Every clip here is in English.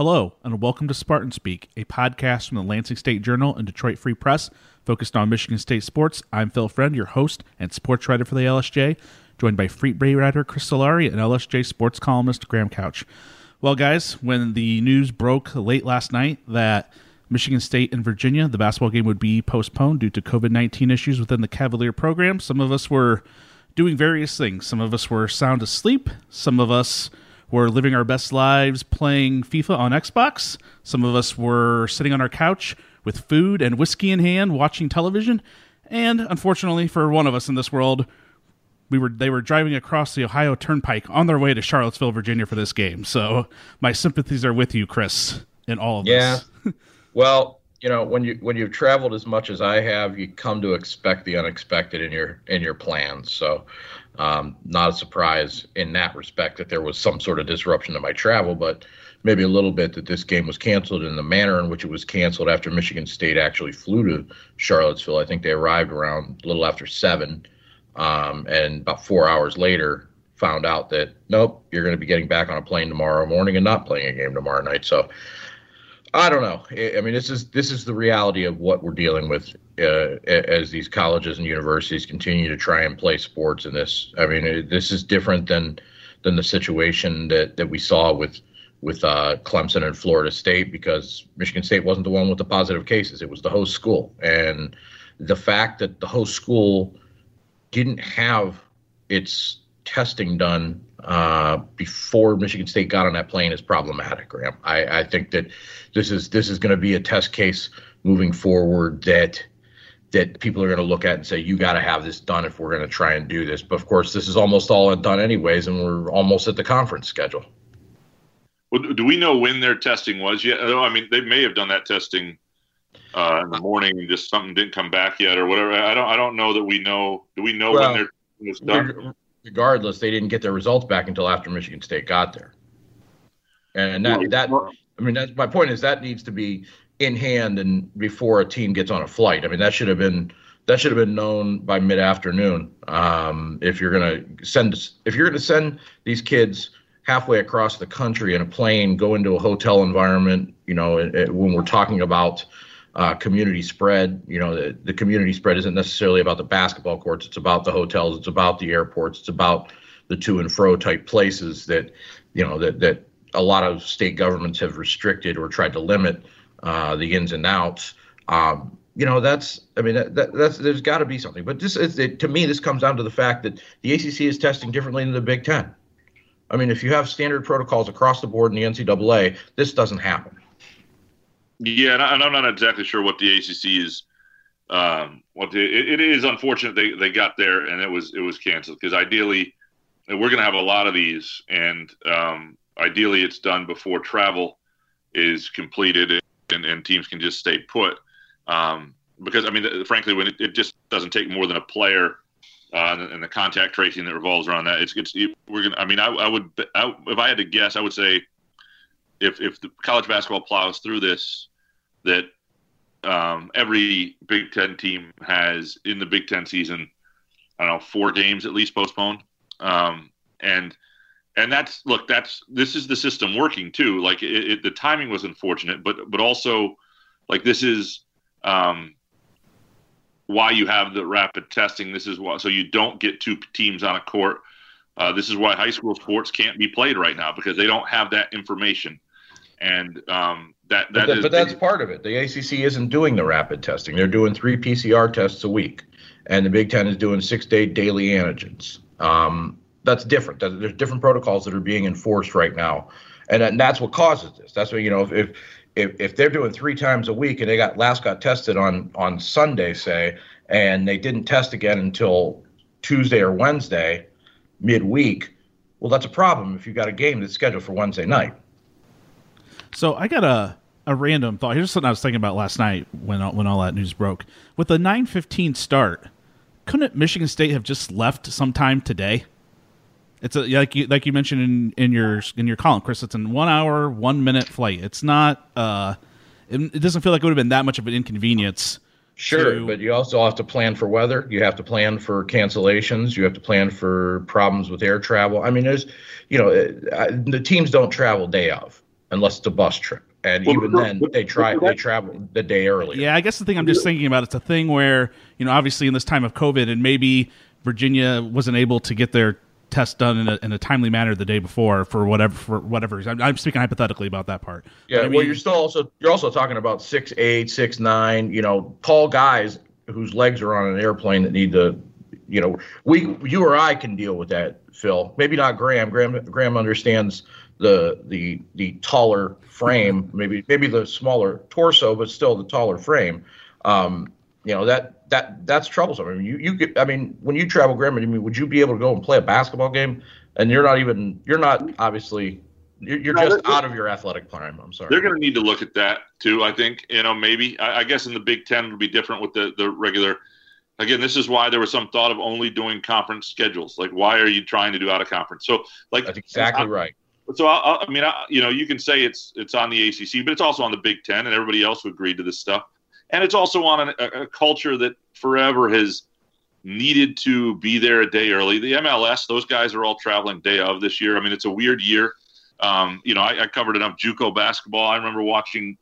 Hello, and welcome to Spartan Speak, a podcast from the Lansing State Journal and Detroit Free Press focused on Michigan State sports. I'm Phil Friend, your host and sports writer for the LSJ, joined by Free Bay writer Chris Solari and LSJ sports columnist Graham Couch. Well, guys, when the news broke late last night that Michigan State and Virginia, the basketball game would be postponed due to COVID 19 issues within the Cavalier program, some of us were doing various things. Some of us were sound asleep, some of us were living our best lives playing FIFA on Xbox. Some of us were sitting on our couch with food and whiskey in hand watching television. And unfortunately for one of us in this world, we were they were driving across the Ohio Turnpike on their way to Charlottesville, Virginia for this game. So my sympathies are with you, Chris, in all of this. yeah. this. well, you know, when you when you've traveled as much as I have, you come to expect the unexpected in your in your plans. So um, not a surprise in that respect that there was some sort of disruption to my travel, but maybe a little bit that this game was canceled in the manner in which it was canceled after Michigan State actually flew to Charlottesville. I think they arrived around a little after seven, um, and about four hours later found out that nope, you're going to be getting back on a plane tomorrow morning and not playing a game tomorrow night. So I don't know. I mean, this is this is the reality of what we're dealing with uh, as these colleges and universities continue to try and play sports in this. I mean, this is different than than the situation that that we saw with with uh, Clemson and Florida State because Michigan State wasn't the one with the positive cases; it was the host school, and the fact that the host school didn't have its testing done uh, before Michigan State got on that plane is problematic, Graham. I, I think that this is this is going to be a test case moving forward that that people are going to look at and say you got to have this done if we're going to try and do this. But of course, this is almost all done anyways, and we're almost at the conference schedule. Well, do we know when their testing was yet? I mean, they may have done that testing uh, in the morning and just something didn't come back yet or whatever. I don't. I don't know that we know. Do we know well, when their was done? Regardless, they didn't get their results back until after Michigan State got there. And that, that I mean, that's my point is that needs to be in hand and before a team gets on a flight. I mean, that should have been that should have been known by mid afternoon. Um, if you're going to send if you're to send these kids halfway across the country in a plane, go into a hotel environment, you know, it, it, when we're talking about uh, community spread. You know, the, the community spread isn't necessarily about the basketball courts. It's about the hotels. It's about the airports. It's about the to and fro type places that, you know, that that a lot of state governments have restricted or tried to limit uh, the ins and outs. Um, you know, that's I mean, that, that that's there's got to be something. But this is it, to me, this comes down to the fact that the ACC is testing differently than the Big Ten. I mean, if you have standard protocols across the board in the NCAA, this doesn't happen. Yeah, and I'm not exactly sure what the ACC is. Um, what the, it, it is unfortunate they, they got there and it was it was canceled because ideally we're going to have a lot of these and um, ideally it's done before travel is completed and, and teams can just stay put. Um, because I mean, frankly, when it, it, just doesn't take more than a player uh, and, the contact tracing that revolves around that, it's it's it, we're gonna. I mean, I, I would I, if I had to guess, I would say if if the college basketball plows through this, that um, every Big Ten team has in the Big Ten season, I don't know, four games at least postponed, um, and and that's look, that's this is the system working too. Like it, it, the timing was unfortunate, but but also like this is um, why you have the rapid testing. This is why so you don't get two teams on a court. Uh, this is why high school sports can't be played right now because they don't have that information and um, that that but, is, but that's part of it. The ACC isn't doing the rapid testing; they're doing three PCR tests a week, and the Big Ten is doing six-day daily antigens. Um, that's different. There's different protocols that are being enforced right now, and, and that's what causes this. That's what you know if if if they're doing three times a week and they got last got tested on on Sunday, say, and they didn't test again until Tuesday or Wednesday, midweek. Well, that's a problem if you've got a game that's scheduled for Wednesday night. So I got a a random thought. Here's something I was thinking about last night when when all that news broke. With the 9:15 start, couldn't Michigan State have just left sometime today? It's a like you like you mentioned in, in your in your column, Chris. It's a one hour, one minute flight. It's not. Uh, it, it doesn't feel like it would have been that much of an inconvenience. Sure, to- but you also have to plan for weather. You have to plan for cancellations. You have to plan for problems with air travel. I mean, there's, you know, uh, the teams don't travel day of unless it's a bus trip, and Well, even then they try they travel the day earlier. Yeah, I guess the thing I'm just thinking about it's a thing where you know obviously in this time of COVID and maybe Virginia wasn't able to get their test done in a, in a timely manner the day before for whatever for whatever reason. I'm, I'm speaking hypothetically about that part. Yeah, But I well, you're still also you're also talking about six eight, six nine, you know, tall guys whose legs are on an airplane that need to, you know, we you or I can deal with that, Phil. Maybe not Graham. Graham Graham understands the the the taller frame, maybe maybe the smaller torso, but still the taller frame. Um, you know that that that's troublesome. I mean, you you get. I mean, when you travel, Graham, I mean, would you be able to go and play a basketball game? And you're not even you're not obviously you're, you're No, just out of your athletic prime. I'm sorry. They're going to need to look at that too. I think you know maybe I, I guess in the Big Ten it'll be different with the the regular. Again, this is why there was some thought of only doing conference schedules. Like, why are you trying to do out of conference? So, like, That's exactly right. So I, I mean, I, you know, you can say it's it's on the ACC, but it's also on the Big Ten, and everybody else who agreed to this stuff, and it's also on a, a culture that forever has needed to be there a day early. The MLS, those guys are all traveling day of this year. I mean, it's a weird year. Um, you know, I, I covered enough JUCO basketball. I remember watching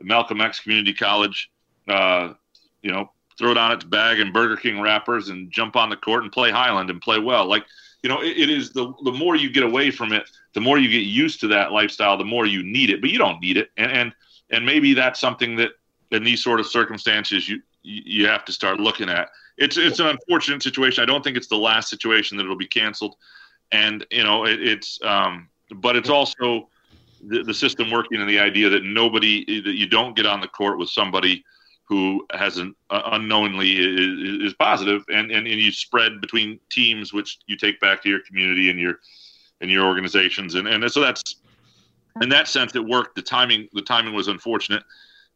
Malcolm X Community College, uh, you know, throw down its bag and Burger King wrappers and jump on the court and play Highland and play well. Like, you know, it, it is the the more you get away from it, the more you get used to that lifestyle, the more you need it. But you don't need it, and and and maybe that's something that in these sort of circumstances you you have to start looking at. It's it's an unfortunate situation. I don't think it's the last situation that it'll be canceled, and you know it, it's um, but it's also the, the system working and the idea that nobody that you don't get on the court with somebody who has an uh, unknowingly is, is positive and, and and you spread between teams which you take back to your community and your and your organizations and and so that's in that sense it worked the timing the timing was unfortunate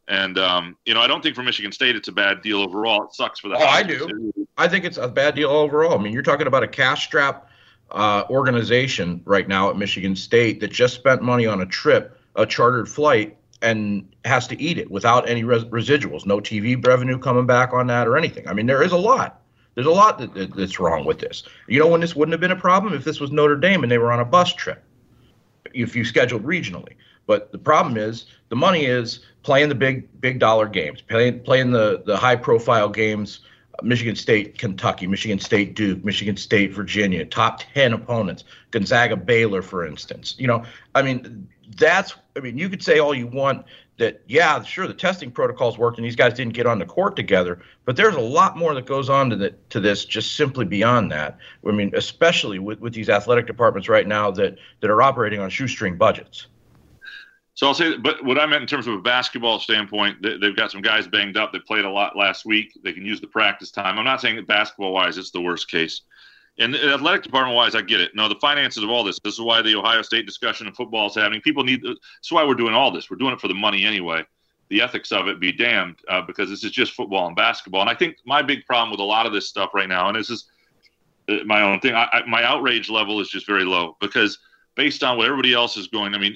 and um, you know I don't think for Michigan State it's a bad deal overall it sucks for the Oh, I do. I think it's a bad deal overall. I mean, you're talking about a cash strap uh, organization right now at Michigan State that just spent money on a trip, a chartered flight, and has to eat it without any res- residuals, no TV revenue coming back on that or anything. I mean, there is a lot. There's a lot that, that, that's wrong with this. You know, when this wouldn't have been a problem if this was Notre Dame and they were on a bus trip, if you scheduled regionally. But the problem is the money is playing the big big dollar games, playing playing the the high profile games. Uh, Michigan State, Kentucky, Michigan State, Duke, Michigan State, Virginia, top 10 opponents, Gonzaga, Baylor, for instance. You know, I mean, that's, I mean, you could say all you want that, yeah, sure, the testing protocols worked and these guys didn't get on the court together, but there's a lot more that goes on to, the, to this just simply beyond that. I mean, especially with, with these athletic departments right now that, that are operating on shoestring budgets. So I'll say, but what I meant in terms of a basketball standpoint, they, they've got some guys banged up. They played a lot last week. They can use the practice time. I'm not saying that basketball wise, it's the worst case. And the athletic department wise, I get it. No, the finances of all this. This is why the Ohio State discussion of football is happening. People need. That's why we're doing all this. We're doing it for the money anyway. The ethics of it be damned, uh, because this is just football and basketball. And I think my big problem with a lot of this stuff right now, and this is uh, my own thing. I, I, my outrage level is just very low because based on what everybody else is going, I mean,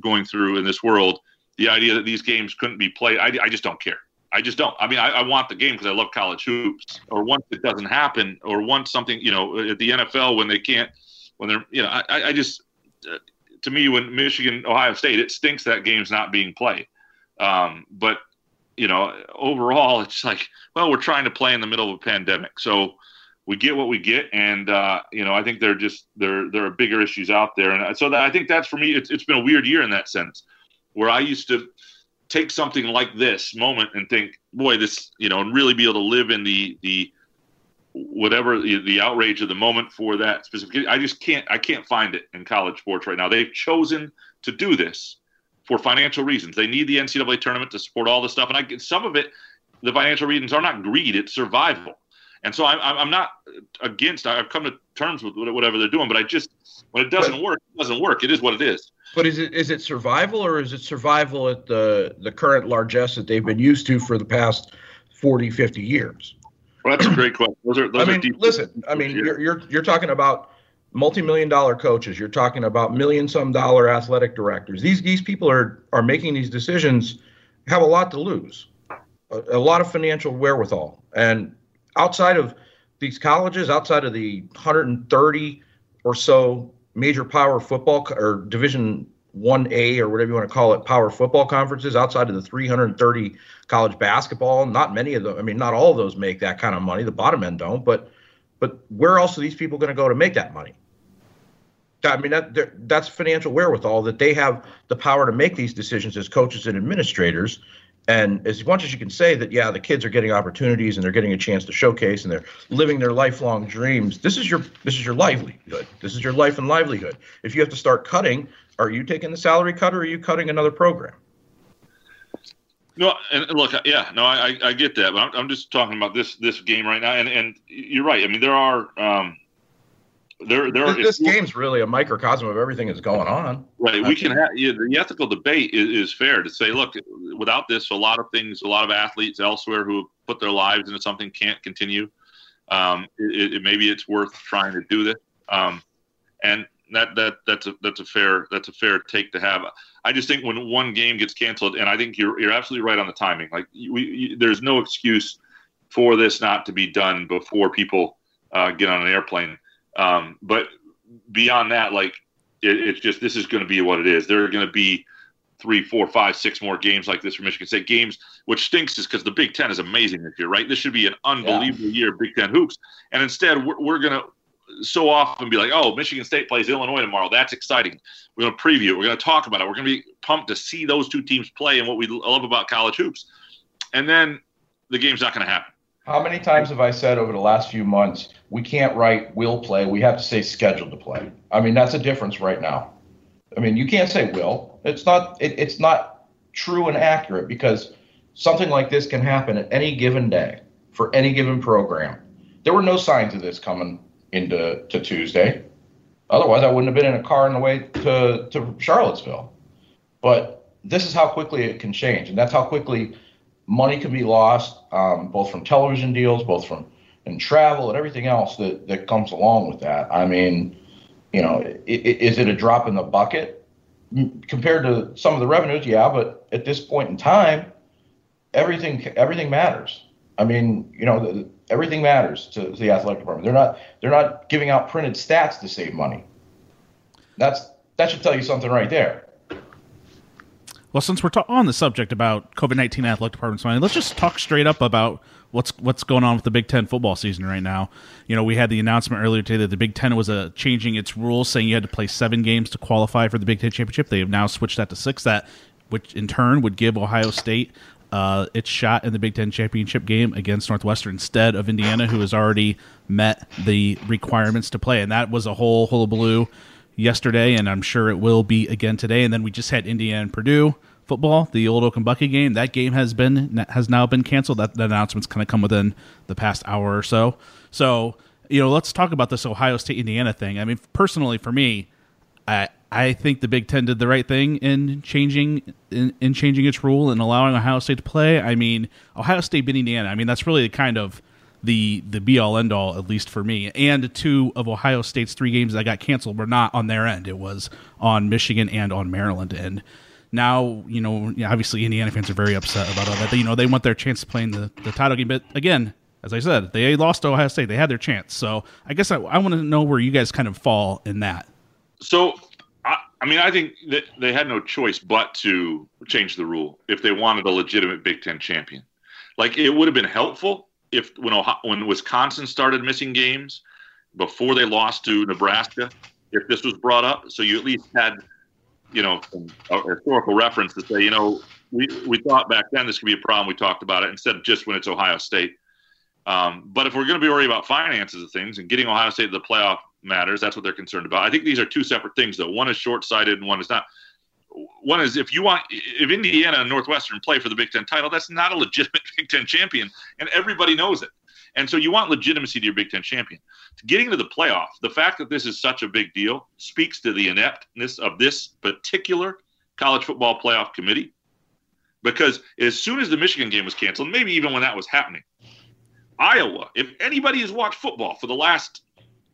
going through in this world, the idea that these games couldn't be played, I, I just don't care. I just don't. I mean, I, I want the game because I love college hoops. Or once it doesn't happen, or once something, you know, at the NFL when they can't, when they're, you know, I, I just, uh, to me, when Michigan, Ohio State, it stinks that game's not being played. Um, but you know, overall, it's like, well, we're trying to play in the middle of a pandemic, so we get what we get, and uh, you know, I think there just there there are bigger issues out there, and so that, I think that's for me. It's it's been a weird year in that sense, where I used to take something like this moment and think, boy, this you know, and really be able to live in the the whatever the, the outrage of the moment for that specific. I just can't I can't find it in college sports right now. They've chosen to do this for financial reasons. They need the NCAA tournament to support all this stuff, and I get some of it. The financial reasons are not greed; it's survival. And so I'm, I'm not against. I've come to terms with whatever they're doing, but I just when it doesn't but, work, it doesn't work. It is what it is. But is it is it survival or is it survival at the the current largesse that they've been used to for the past 40, 50 years? Well, that's a great question. Those are those I mean, listen. I mean, you're, you're you're talking about multi-million dollar coaches. You're talking about million some dollar athletic directors. These these people are are making these decisions, have a lot to lose, a, a lot of financial wherewithal, and outside of these colleges, outside of the 130 or so major power football or Division 1A or whatever you want to call it, power football conferences, outside of the 330 college basketball, not many of them. I mean, not all of those make that kind of money. The bottom end don't, but but where else are these people going to go to make that money? I mean, that that's financial wherewithal that they have the power to make these decisions as coaches and administrators and as much as you can say that, yeah, the kids are getting opportunities and they're getting a chance to showcase and they're living their lifelong dreams. This is your this is your livelihood. This is your life and livelihood. If you have to start cutting, are you taking the salary cut or are you cutting another program? No, and look, yeah, no, I, I get that, but I'm, I'm just talking about this this game right now, and and you're right. I mean, there are um, there, there. This, this game's really a microcosm of everything that's going on. Right. We can have the ethical debate is, is, fair to say. Look, without this, a lot of things, a lot of athletes elsewhere who have put their lives into something can't continue. Um, it, it, maybe it's worth trying to do this. Um, and that that that's a that's a fair that's a fair take to have. I just think when one game gets canceled, and I think you're you're absolutely right on the timing. Like we, you, there's no excuse for this not to be done before people uh, get on an airplane. Um, but beyond that, like it, it's just this is going to be what it is. There are going to be three, four, five, six more games like this for Michigan State. Games which stinks is because the Big Ten is amazing this year, right? This should be an unbelievable yeah. year of Big Ten hoops, and instead we're, we're going to so often be like, oh, Michigan State plays Illinois tomorrow. That's exciting. We're going to preview it. We're going to talk about it. We're going to be pumped to see those two teams play and what we love about college hoops. And then the game's not going to happen. How many times have I said over the last few months, we can't write will play, we have to say scheduled to play? I mean, that's a difference right now. I mean, you can't say will. It's not it, it's not true and accurate because something like this can happen at any given day for any given program. There were no signs of this coming into to Tuesday. Otherwise, I wouldn't have been in a car on the way to, to Charlottesville. But this is how quickly it can change, and that's how quickly money can be lost, um, both from television deals, both from and travel and everything else that, that comes along with that. I mean, you know, is it a drop in the bucket compared to some of the revenues? Yeah, but at this point in time, everything everything matters. I mean, you know, everything matters to the athletic department. They're not they're not giving out printed stats to save money. That's that should tell you something right there. Well, since we're ta- on the subject about COVID nineteen athletic departments, let's just talk straight up about what's what's going on with the Big Ten football season right now. You know, we had the announcement earlier today that the Big Ten was uh, changing its rules, saying you had to play seven games to qualify for the Big Ten championship. They have now switched that to six. That which in turn would give Ohio State uh, its shot in the Big Ten championship game against Northwestern instead of Indiana, who has already met the requirements to play. And that was a whole hullabaloo yesterday, and I'm sure it will be again today. And then we just had Indiana and Purdue football, the old Oaken Bucket game. That game has been has now been canceled. That, that announcement's kind of come within the past hour or so. So you know, let's talk about this Ohio State Indiana thing. I mean, personally, for me, I I think the Big Ten did the right thing in changing in, in changing its rule and allowing Ohio State to play. I mean, Ohio State beat Indiana. I mean, that's really kind of the the be all end all, at least for me. And two of Ohio State's three games that got canceled were not on their end. It was on Michigan and on Maryland. And now, you know, obviously Indiana fans are very upset about all that. You know, they want their chance to play in the, the title game. But again, as I said, they lost to Ohio State. They had their chance. So I guess I, I want to know where you guys kind of fall in that. So, I, I mean, I think that they had no choice but to change the rule if they wanted a legitimate Big Ten champion. Like it would have been helpful if when Ohio, when Wisconsin started missing games before they lost to Nebraska, if this was brought up, so you at least had you know some historical reference to say, you know, we we thought back then this could be a problem. We talked about it instead of just when it's Ohio State. Um, but if we're going to be worried about finances of things and getting Ohio State to the playoff matters, that's what they're concerned about. I think these are two separate things, though. One is short sighted and one is not. One is if you want if Indiana and Northwestern play for the Big Ten title, that's not a legitimate Big Ten champion, and everybody knows it. And so you want legitimacy to your Big Ten champion. Getting to the playoff, the fact that this is such a big deal speaks to the ineptness of this particular college football playoff committee. Because as soon as the Michigan game was canceled, maybe even when that was happening, Iowa, if anybody has watched football for the last,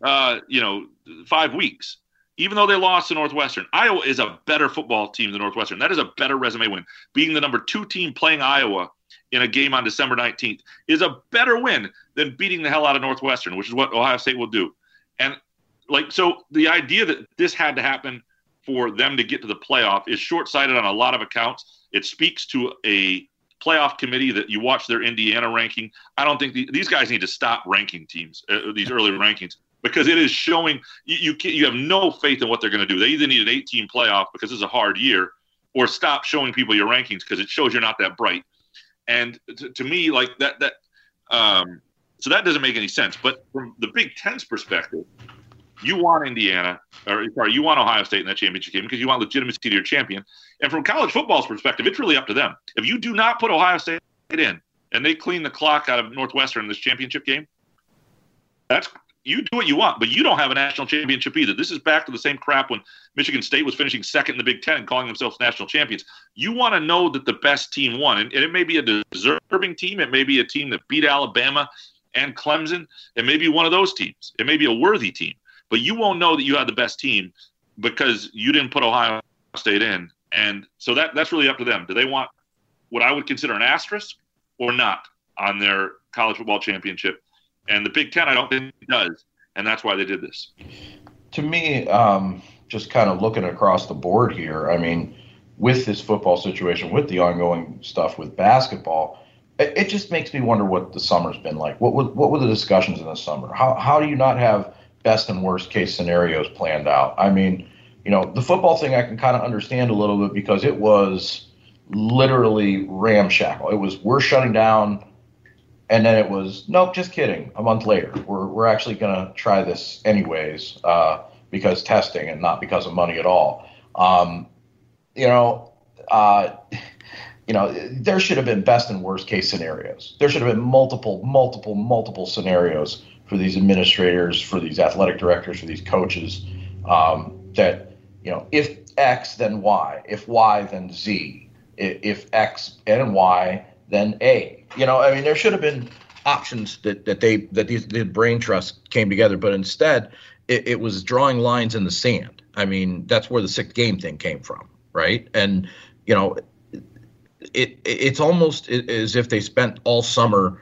uh, you know, five weeks, even though they lost to Northwestern, Iowa is a better football team than Northwestern. That is a better resume win. Being the number two team playing Iowa in a game on December 19th is a better win than beating the hell out of Northwestern, which is what Ohio State will do. And like, so the idea that this had to happen for them to get to the playoff is short sighted on a lot of accounts. It speaks to a playoff committee that you watch their Indiana ranking. I don't think the, these guys need to stop ranking teams, uh, these early rankings because it is showing you you, you have no faith in what they're going to do. They either need an 18 playoff because it's a hard year, or stop showing people your rankings because it shows you're not that bright. And to, to me, like that that um, so that doesn't make any sense. But from the Big Ten's perspective, you want Indiana, or sorry, you want Ohio State in that championship game because you want legitimacy to your champion. And from college football's perspective, it's really up to them. If you do not put Ohio State in and they clean the clock out of Northwestern in this championship game, that's you do what you want, but you don't have a national championship either. This is back to the same crap when Michigan State was finishing second in the Big Ten and calling themselves national champions. You want to know that the best team won, and, and it may be a deserving team. It may be a team that beat Alabama and Clemson. It may be one of those teams. It may be a worthy team, but you won't know that you had the best team because you didn't put Ohio State in. And so that that's really up to them. Do they want what I would consider an asterisk or not on their college football championship? And the Big Ten, I don't think does, and that's why they did this. To me, um, just kind of looking across the board here, I mean, with this football situation, with the ongoing stuff with basketball, it, it just makes me wonder what the summer's been like. What were, what were the discussions in the summer? How, how do you not have best and worst case scenarios planned out? I mean, you know, the football thing I can kind of understand a little bit because it was literally ramshackle. It was we're shutting down and then it was nope, just kidding. A month later, we're we're actually going to try this anyways uh, because testing and not because of money at all. Um, you know, uh, you know, there should have been best and worst case scenarios. There should have been multiple, multiple, multiple scenarios for these administrators, for these athletic directors, for these coaches. Um, that you know, if X, then Y. If Y, then Z. If X and Y, then A you know, I mean, there should have been options that, that they that these the brain trust came together, but instead it, it was drawing lines in the sand. I mean, that's where the sixth game thing came from, right? And you know, it it's almost as if they spent all summer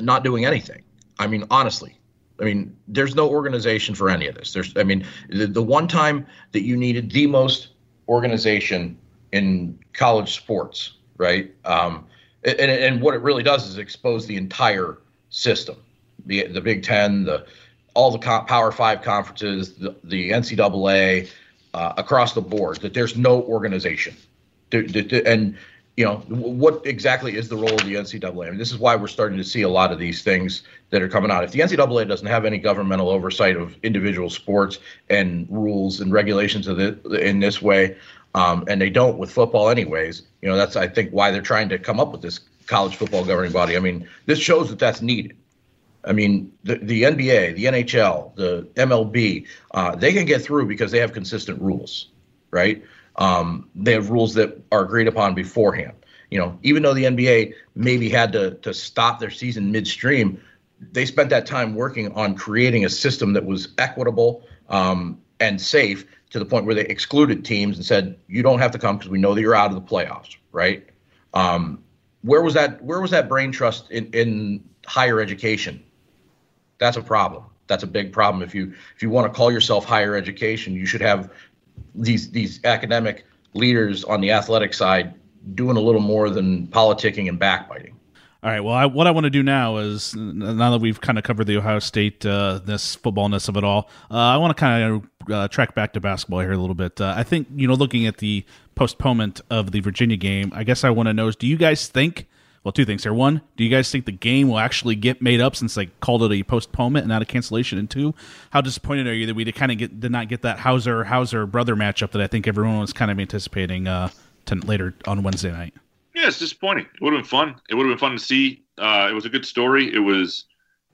not doing anything. I mean, honestly, I mean, there's no organization for any of this. There's, I mean, the, the one time that you needed the most organization in college sports, right? Um, and, and what it really does is expose the entire system, the the Big Ten, the all the Power Five conferences, the, the NCAA, uh, across the board. That there's no organization, and you know what exactly is the role of the NCAA? I mean, this is why we're starting to see a lot of these things that are coming out. If the NCAA doesn't have any governmental oversight of individual sports and rules and regulations of it in this way, um, and they don't with football, anyways. You know, that's I think why they're trying to come up with this college football governing body. I mean, this shows that that's needed. I mean, the, the NBA, the NHL, the MLB, uh, they can get through because they have consistent rules, right? Um, they have rules that are agreed upon beforehand. You know, even though the NBA maybe had to to stop their season midstream, they spent that time working on creating a system that was equitable um, and safe to the point where they excluded teams and said you don't have to come because we know that you're out of the playoffs, right? Um, where was that? Where was that brain trust in, in higher education? That's a problem. That's a big problem. If you if you want to call yourself higher education, you should have these these academic leaders on the athletic side doing a little more than politicking and backbiting. All right. Well, I, what I want to do now is now that we've kind of covered the Ohio State uh, this footballness of it all, uh, I want to kind of uh, track back to basketball here a little bit. Uh, I think you know, looking at the postponement of the Virginia game, I guess I want to know is, do you guys think well, two things here. One, do you guys think the game will actually get made up since they called it a postponement and not a cancellation? And two, how disappointed are you that we did kind of get did not get that Hauser Hauser brother matchup that I think everyone was kind of anticipating uh, to later on Wednesday night? Yeah, it's disappointing. It would have been fun. It would have been fun to see. Uh, it was a good story. It was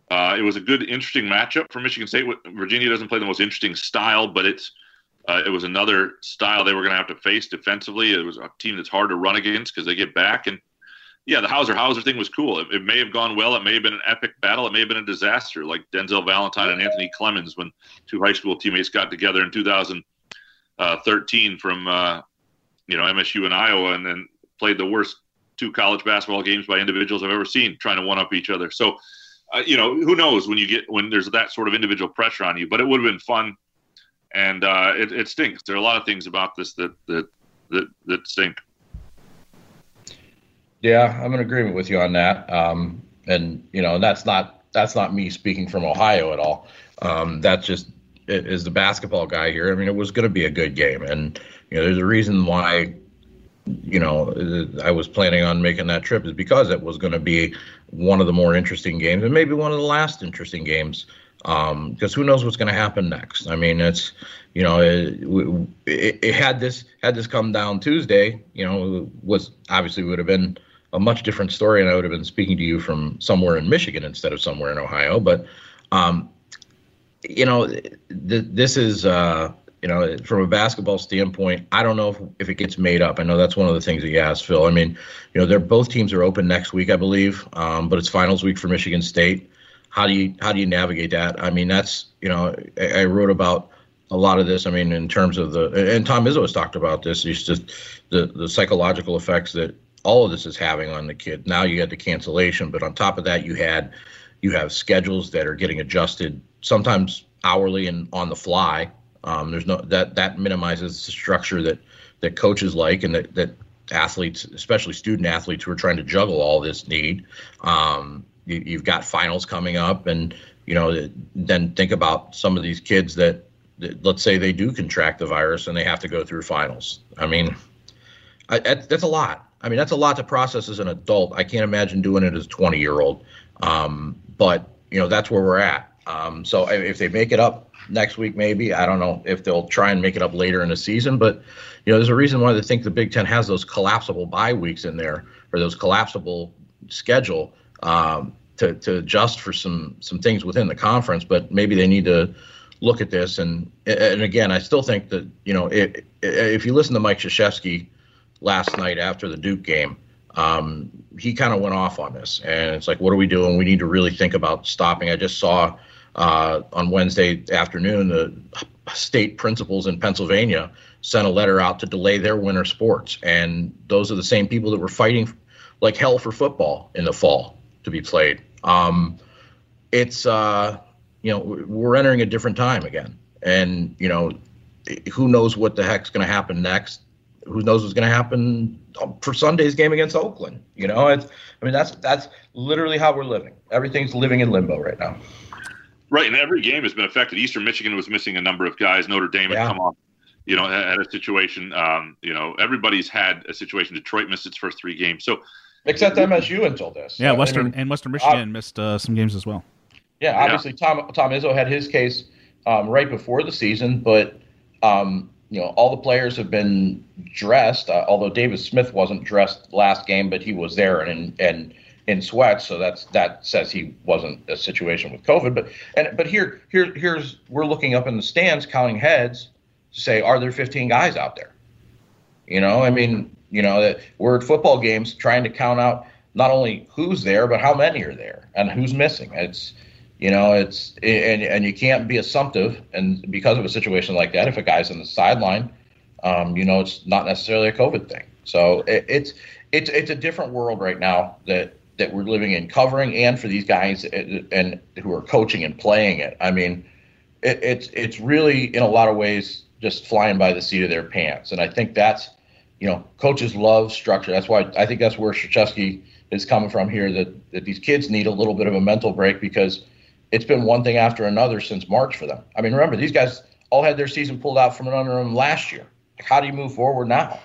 uh, it was a good, interesting matchup for Michigan State. Virginia doesn't play the most interesting style, but it's uh, it was another style they were going to have to face defensively. It was a team that's hard to run against because they get back. And yeah, the Hauser Hauser thing was cool. It, it, may have gone well. It may have been an epic battle. It may have been a disaster, like Denzel Valentine and Anthony Clemmons when two high school teammates got together in 2013 from uh, you know MSU and Iowa, and then played the worst two college basketball games by individuals I've ever seen, trying to one up each other. So. Uh, you know, who knows when you get when there's that sort of individual pressure on you, but it would have been fun and uh, it, it stinks. There are a lot of things about this that that that, that stink. Yeah, I'm in agreement with you on that. Um, and you know, that's not that's not me speaking from Ohio at all. Um, that's just is the basketball guy here. I mean, it was going to be a good game, and you know, there's a reason why. You know, I was planning on making that trip is because it was going to be one of the more interesting games, and maybe one of the last interesting games because um, who knows what's going to happen next? I mean, it's you know, it, it, it, had this had this come down Tuesday, you know, was obviously would have been a much different story, and I would have been speaking to you from somewhere in Michigan instead of somewhere in Ohio. But um, you know, th- this is. Uh, you know, from a basketball standpoint, I don't know if, if it gets made up. I know that's one of the things that you asked, Phil. I mean, you know, they're both teams are open next week, I believe, um, but it's finals week for Michigan State how do you how do you navigate that? I mean, that's you know, I, I wrote about a lot of this. I mean, in terms of the and Tom Izzo has talked about this. It's just the the psychological effects that all of this is having on the kid. Now you had the cancellation, but on top of that, you had you have schedules that are getting adjusted sometimes hourly and on the fly. Um, there's no that that minimizes the structure that that coaches like and that that athletes, especially student athletes who are trying to juggle all this need. Um, you, have got finals coming up, and you know, then think about some of these kids that, that, let's say they do contract the virus and they have to go through finals. I mean, I, that's a lot. I mean, that's a lot to process as an adult. I can't imagine doing it as a 20 year old. Um, but you know, that's where we're at. Um, so if they make it up next week, maybe I don't know if they'll try and make it up later in the season. But you know, there's a reason why they think the Big Ten has those collapsible bye weeks in there or those collapsible schedule um, to to adjust for some some things within the conference. But maybe they need to look at this. And and again, I still think that you know it, if you listen to Mike Krzyzewski last night after the Duke game. Um, he kind of went off on this, and it's like, what are we doing? We need to really think about stopping. I just saw uh, on Wednesday afternoon the state principals in Pennsylvania sent a letter out to delay their winter sports, and those are the same people that were fighting like hell for football in the fall to be played. Um, it's uh, you know we're entering a different time again, and you know who knows what the heck's going to happen next. Who knows what's going to happen for Sunday's game against Oakland? You know, it's I mean that's that's literally how we're living. Everything's living in limbo right now. Right, and every game has been affected. Eastern Michigan was missing a number of guys. Notre Dame had yeah. come off, you know, had a situation. Um, you know, everybody's had a situation. Detroit missed its first three games, so except MSU until this. Yeah, Western I mean, and Western Michigan uh, missed uh, some games as well. Yeah, obviously yeah. Tom Tom Izzo had his case um, right before the season, but um, you know all the players have been dressed. Uh, although Davis Smith wasn't dressed last game, but he was there and and in sweats, so that's that says he wasn't a situation with COVID. But and but here here here's we're looking up in the stands counting heads to say are there 15 guys out there? You know, I mean, you know that we're at football games trying to count out not only who's there but how many are there and who's missing. It's you know it's and and you can't be assumptive and because of a situation like that if a guy's on the sideline, um, you know it's not necessarily a COVID thing. So it, it's it's it's a different world right now that that we're living in covering and for these guys and, and who are coaching and playing it. I mean, it, it's it's really in a lot of ways just flying by the seat of their pants, and I think that's you know, coaches love structure. That's why I think that's where Krzyzewski is coming from here. That that these kids need a little bit of a mental break because it's been one thing after another since March for them. I mean, remember these guys all had their season pulled out from under them last year. How do you move forward now?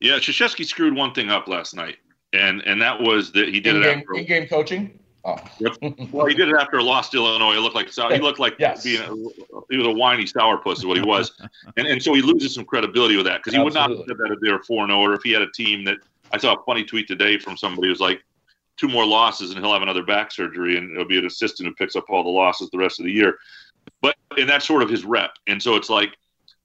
Yeah, Krzyzewski screwed one thing up last night. And and that was that he did in it after. in game coaching. Oh. well, he did it after a loss to Illinois. It looked like he looked like yes. being a, he was a whiny sourpuss is what he was, and and so he loses some credibility with that because he would not have said that if they were four and zero or if he had a team that I saw a funny tweet today from somebody who was like two more losses and he'll have another back surgery and it'll be an assistant who picks up all the losses the rest of the year, but and that's sort of his rep, and so it's like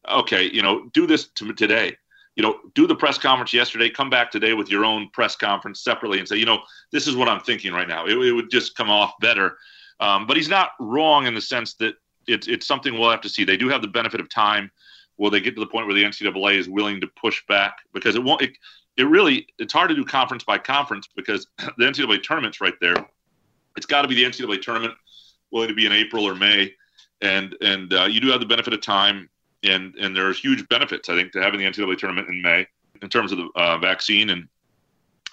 okay, you know, do this to today you know, do the press conference yesterday, come back today with your own press conference separately and say, you know, this is what I'm thinking right now. It, it would just come off better. Um, but he's not wrong in the sense that it's, it's something we'll have to see. They do have the benefit of time. Will they get to the point where the NCAA is willing to push back? Because it won't, it, it really, it's hard to do conference by conference because the NCAA tournament's right there. It's got to be the NCAA tournament willing to be in April or May. And, and uh, you do have the benefit of time and and there's huge benefits I think to having the NCAA tournament in May in terms of the uh, vaccine and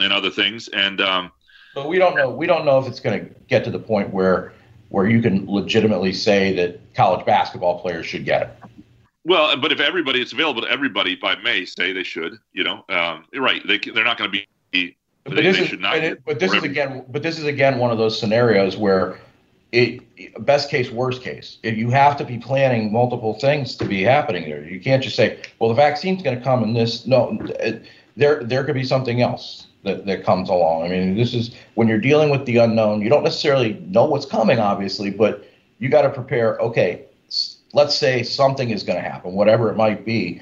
and other things. And um, but we don't know we don't know if it's going to get to the point where where you can legitimately say that college basketball players should get it. Well, but if everybody it's available to everybody by May, say they should, you know, um, right? They they're not going to be. But this is, it, but this is again, but this is again one of those scenarios where it best case, worst case. If you have to be planning multiple things to be happening there. You can't just say, "Well, the vaccine's going to come," and this. No, it, there there could be something else that that comes along. I mean, this is when you're dealing with the unknown. You don't necessarily know what's coming, obviously, but you got to prepare. Okay, let's say something is going to happen, whatever it might be.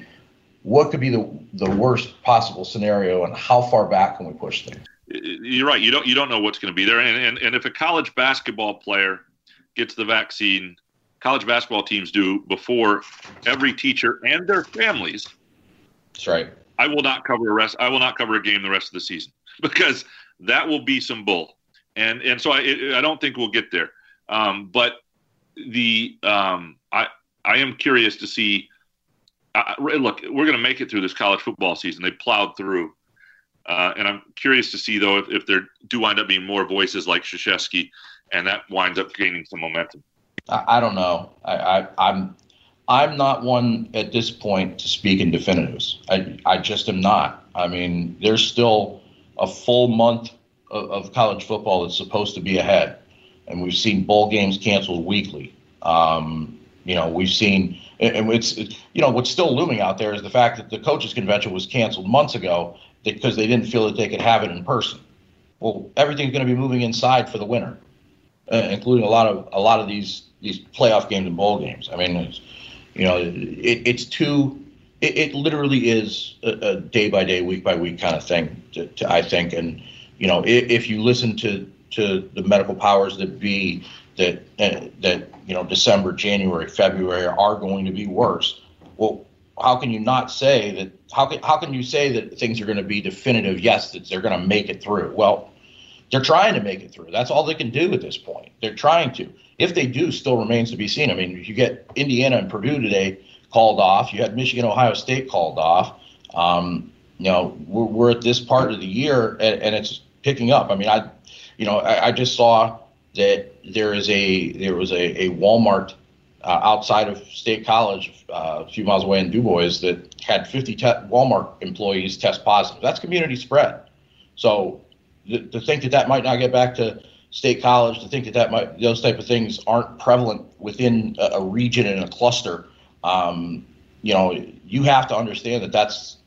What could be the the worst possible scenario, and how far back can we push things? You're right. You don't you don't know what's going to be there, and, and and if a college basketball player gets the vaccine, college basketball teams do before every teacher and their families. That's right. I will not cover a rest. I will not cover a game the rest of the season because that will be some bull, and and so I I don't think we'll get there. Um, but the um, I I am curious to see. Uh, look, we're going to make it through this college football season. They plowed through uh, and I'm curious to see though if, if there do wind up being more voices like Krzyzewski, and that winds up gaining some momentum. I, I don't know. I, I, I'm I'm not one at this point to speak in definitives. I I just am not. I mean, there's still a full month of, of college football that's supposed to be ahead, and we've seen bowl games canceled weekly. Um, you know, we've seen, and it's, you know, what's still looming out there is the fact that the coaches convention was canceled months ago, because they didn't feel that they could have it in person. Well, everything's going to be moving inside for the winter, uh, including a lot of a lot of these these playoff games and bowl games. I mean, it's, you know, it, it's too. It, it, literally is a, day by day, week by week kind of thing. To, to, I think, and you know, if, if you listen to to the medical powers that be, that uh, that you know, December, January, February are going to be worse. Well, how can you not say that? How can how can you say that things are going to be definitive? Yes, that they're going to make it through. Well, they're trying to make it through. That's all they can do at this point. They're trying to. If they do, still remains to be seen. I mean, you get Indiana and Purdue today called off. You had Michigan, Ohio State called off. Um, you know, we're, we're at this part of the year, and, and it's picking up. I mean, I, you know, I, I just saw that there is a there was a, a Walmart uh, outside of State College, uh, a few miles away in DuBois, that had 50 te- Walmart employees test positive. That's community spread. So th- to think that that might not get back to State College, to think that that might those type of things aren't prevalent within a, a region and a cluster, um, you know, you have to understand that that's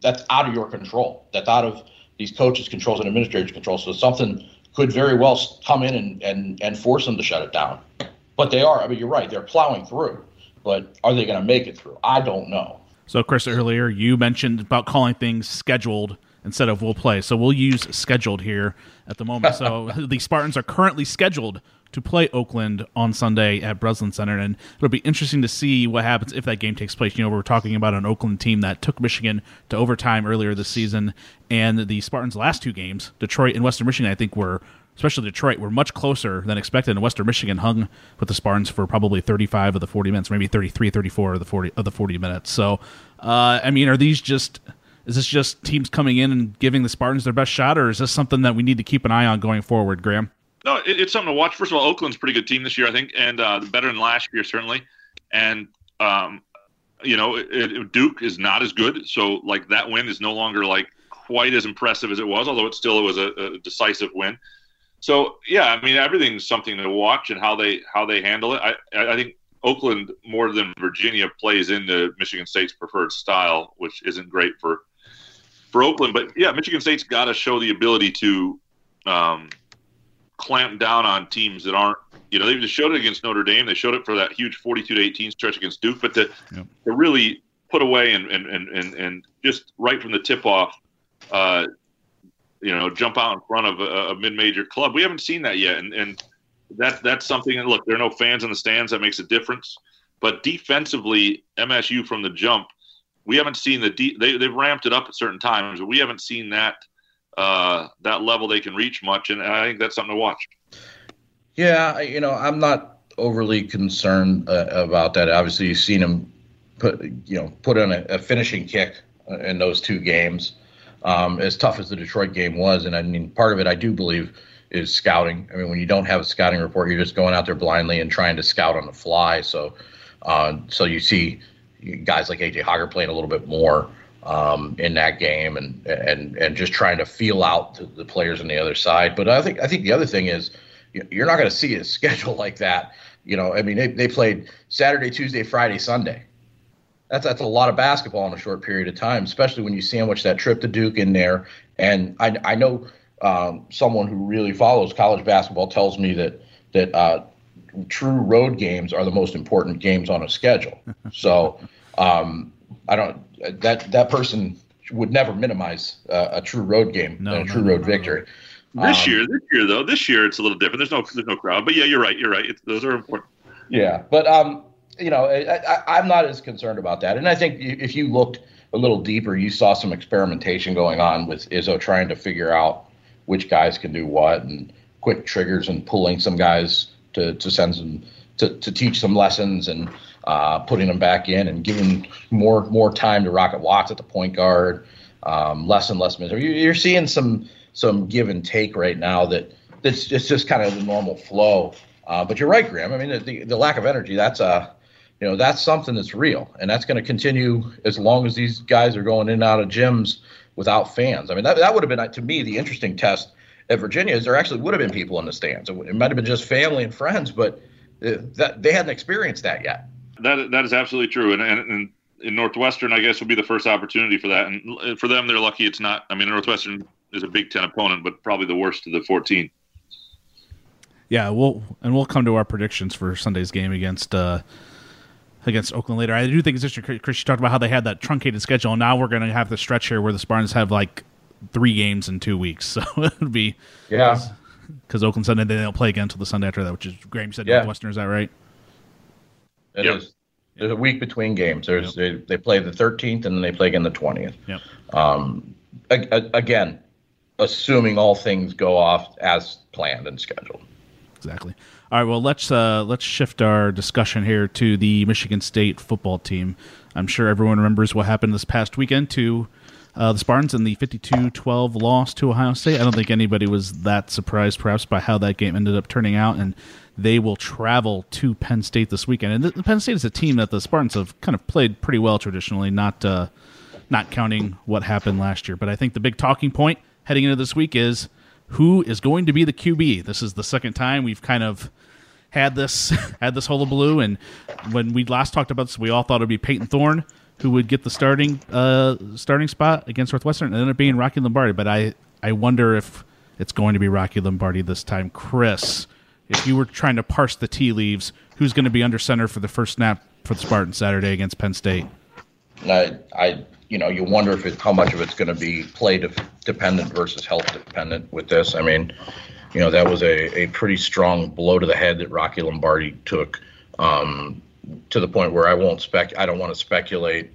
that's out of your control. That's out of these coaches' controls and administrators' control. So something could very well come in and, and, and force them to shut it down. But they are. I mean, you're right. They're plowing through. But are they going to make it through? I don't know. So, Chris, earlier you mentioned about calling things scheduled instead of will play. So we'll use scheduled here at the moment. So the Spartans are currently scheduled to play Oakland on Sunday at Breslin Center, and it'll be interesting to see what happens if that game takes place. You know, we're talking about an Oakland team that took Michigan to overtime earlier this season, and the Spartans' last two games, Detroit and Western Michigan, I think were especially Detroit, were much closer than expected. And Western Michigan hung with the Spartans for probably 35 of the 40 minutes, maybe 33, 34 of the 40 of the 40 minutes. So, uh, I mean, are these just is this just teams coming in and giving the Spartans their best shot, or is this something that we need to keep an eye on going forward, Graham? No, it, it's something to watch. First of all, Oakland's a pretty good team this year, I think, and uh, better than last year certainly. And um, you know, it, it, Duke is not as good, so like that win is no longer like quite as impressive as it was, although it still was a, a decisive win. So yeah, I mean everything's something to watch and how they how they handle it. I I think Oakland more than Virginia plays into Michigan State's preferred style, which isn't great for for Oakland. But yeah, Michigan State's got to show the ability to um, clamp down on teams that aren't. You know, they just showed it against Notre Dame. They showed it for that huge forty-two to eighteen stretch against Duke. But to, yep. to really put away and, and, and, and, just right from the tip off, uh, you know, jump out in front of a, a mid-major club. We haven't seen that yet, and and that that's something. Look, there are no fans in the stands. That makes a difference. But defensively, MSU from the jump, we haven't seen the de- they they've ramped it up at certain times, but we haven't seen that uh, that level they can reach much, and I think that's something to watch. Yeah, you know, I'm not overly concerned uh, about that. Obviously, you've seen him put you know put in a, a finishing kick in those two games um, as tough as the Detroit game was. And I mean, part of it, I do believe, is scouting. I mean, when you don't have a scouting report, you're just going out there blindly and trying to scout on the fly. So, uh, so you see guys like AJ Hoggard playing a little bit more um, in that game, and and and just trying to feel out the, the players on the other side. But I think I think the other thing is you're not going to see a schedule like that. You know, I mean, they, they played Saturday, Tuesday, Friday, Sunday that's that's a lot of basketball in a short period of time, especially when you sandwich that trip to Duke in there. And I, I know um, someone who really follows college basketball tells me that that uh, true road games are the most important games on a schedule. so um, I don't that that person would never minimize uh, a true road game no, and a true no, road no, victory. This um, year, this year though, this year it's a little different. There's no there's no crowd, but yeah, you're right. You're right. It's, those are important. Yeah, but um, you know, I, am not as concerned about that. And I think if you looked a little deeper, you saw some experimentation going on with Izzo trying to figure out which guys can do what and quick triggers and pulling some guys to, to send some to, to teach some lessons and uh, putting them back in and giving more more time to Rocket Watts at the point guard. Um, less and less minutes. You're seeing some some give and take right now that that's just, just kind of the normal flow. Uh, but you're right, Graham. I mean, the, the lack of energy that's a you know that's something that's real and that's going to continue as long as these guys are going in and out of gyms without fans. I mean that, that would have been to me the interesting test at virginia is there actually would have been people in the stands. It might have been just family and friends but uh, that they hadn't experienced that yet. That that is absolutely true and, and, and in northwestern i guess would be the first opportunity for that and for them they're lucky it's not i mean northwestern is a big 10 opponent but probably the worst of the 14 yeah we'll and we'll come to our predictions for sunday's game against uh against Oakland later. I do think it's interesting. Chris, you talked about how they had that truncated schedule. And now we're going to have the stretch here where the Spartans have like three games in two weeks. So it would be yeah because Oakland Sunday they don't play again until the Sunday after that, which is Graham. You said yeah. Northwestern, is that right? It yep. is. There's a week between games. There's yep. they, they play the 13th and then they play again the 20th. Yep. Um, a, a, again, assuming all things go off as planned and scheduled. Exactly. All right, well let's uh, let's shift our discussion here to the Michigan State football team. I'm sure everyone remembers what happened this past weekend to uh, the Spartans in the 52-12 loss to Ohio State. I don't think anybody was that surprised, perhaps, by how that game ended up turning out. And they will travel to Penn State this weekend. And the, Penn State is a team that the Spartans have kind of played pretty well traditionally, not uh, not counting what happened last year. But I think the big talking point heading into this week is who is going to be the QB. This is the second time we've kind of had this had this hullabaloo, and when we last talked about this, we all thought it'd be Payton Thorne who would get the starting uh, starting spot against Northwestern, and ended up being Rocky Lombardi. But I I wonder if it's going to be Rocky Lombardi this time. Chris, if you were trying to parse the tea leaves, who's going to be under center for the first snap for the Spartans Saturday against Penn State? I, I you know, you wonder if it, how much of it's going to be play de- dependent versus health dependent with this. I mean, you know, that was a, a pretty strong blow to the head that Rocky Lombardi took um, to the point where I won't spec. I don't want to speculate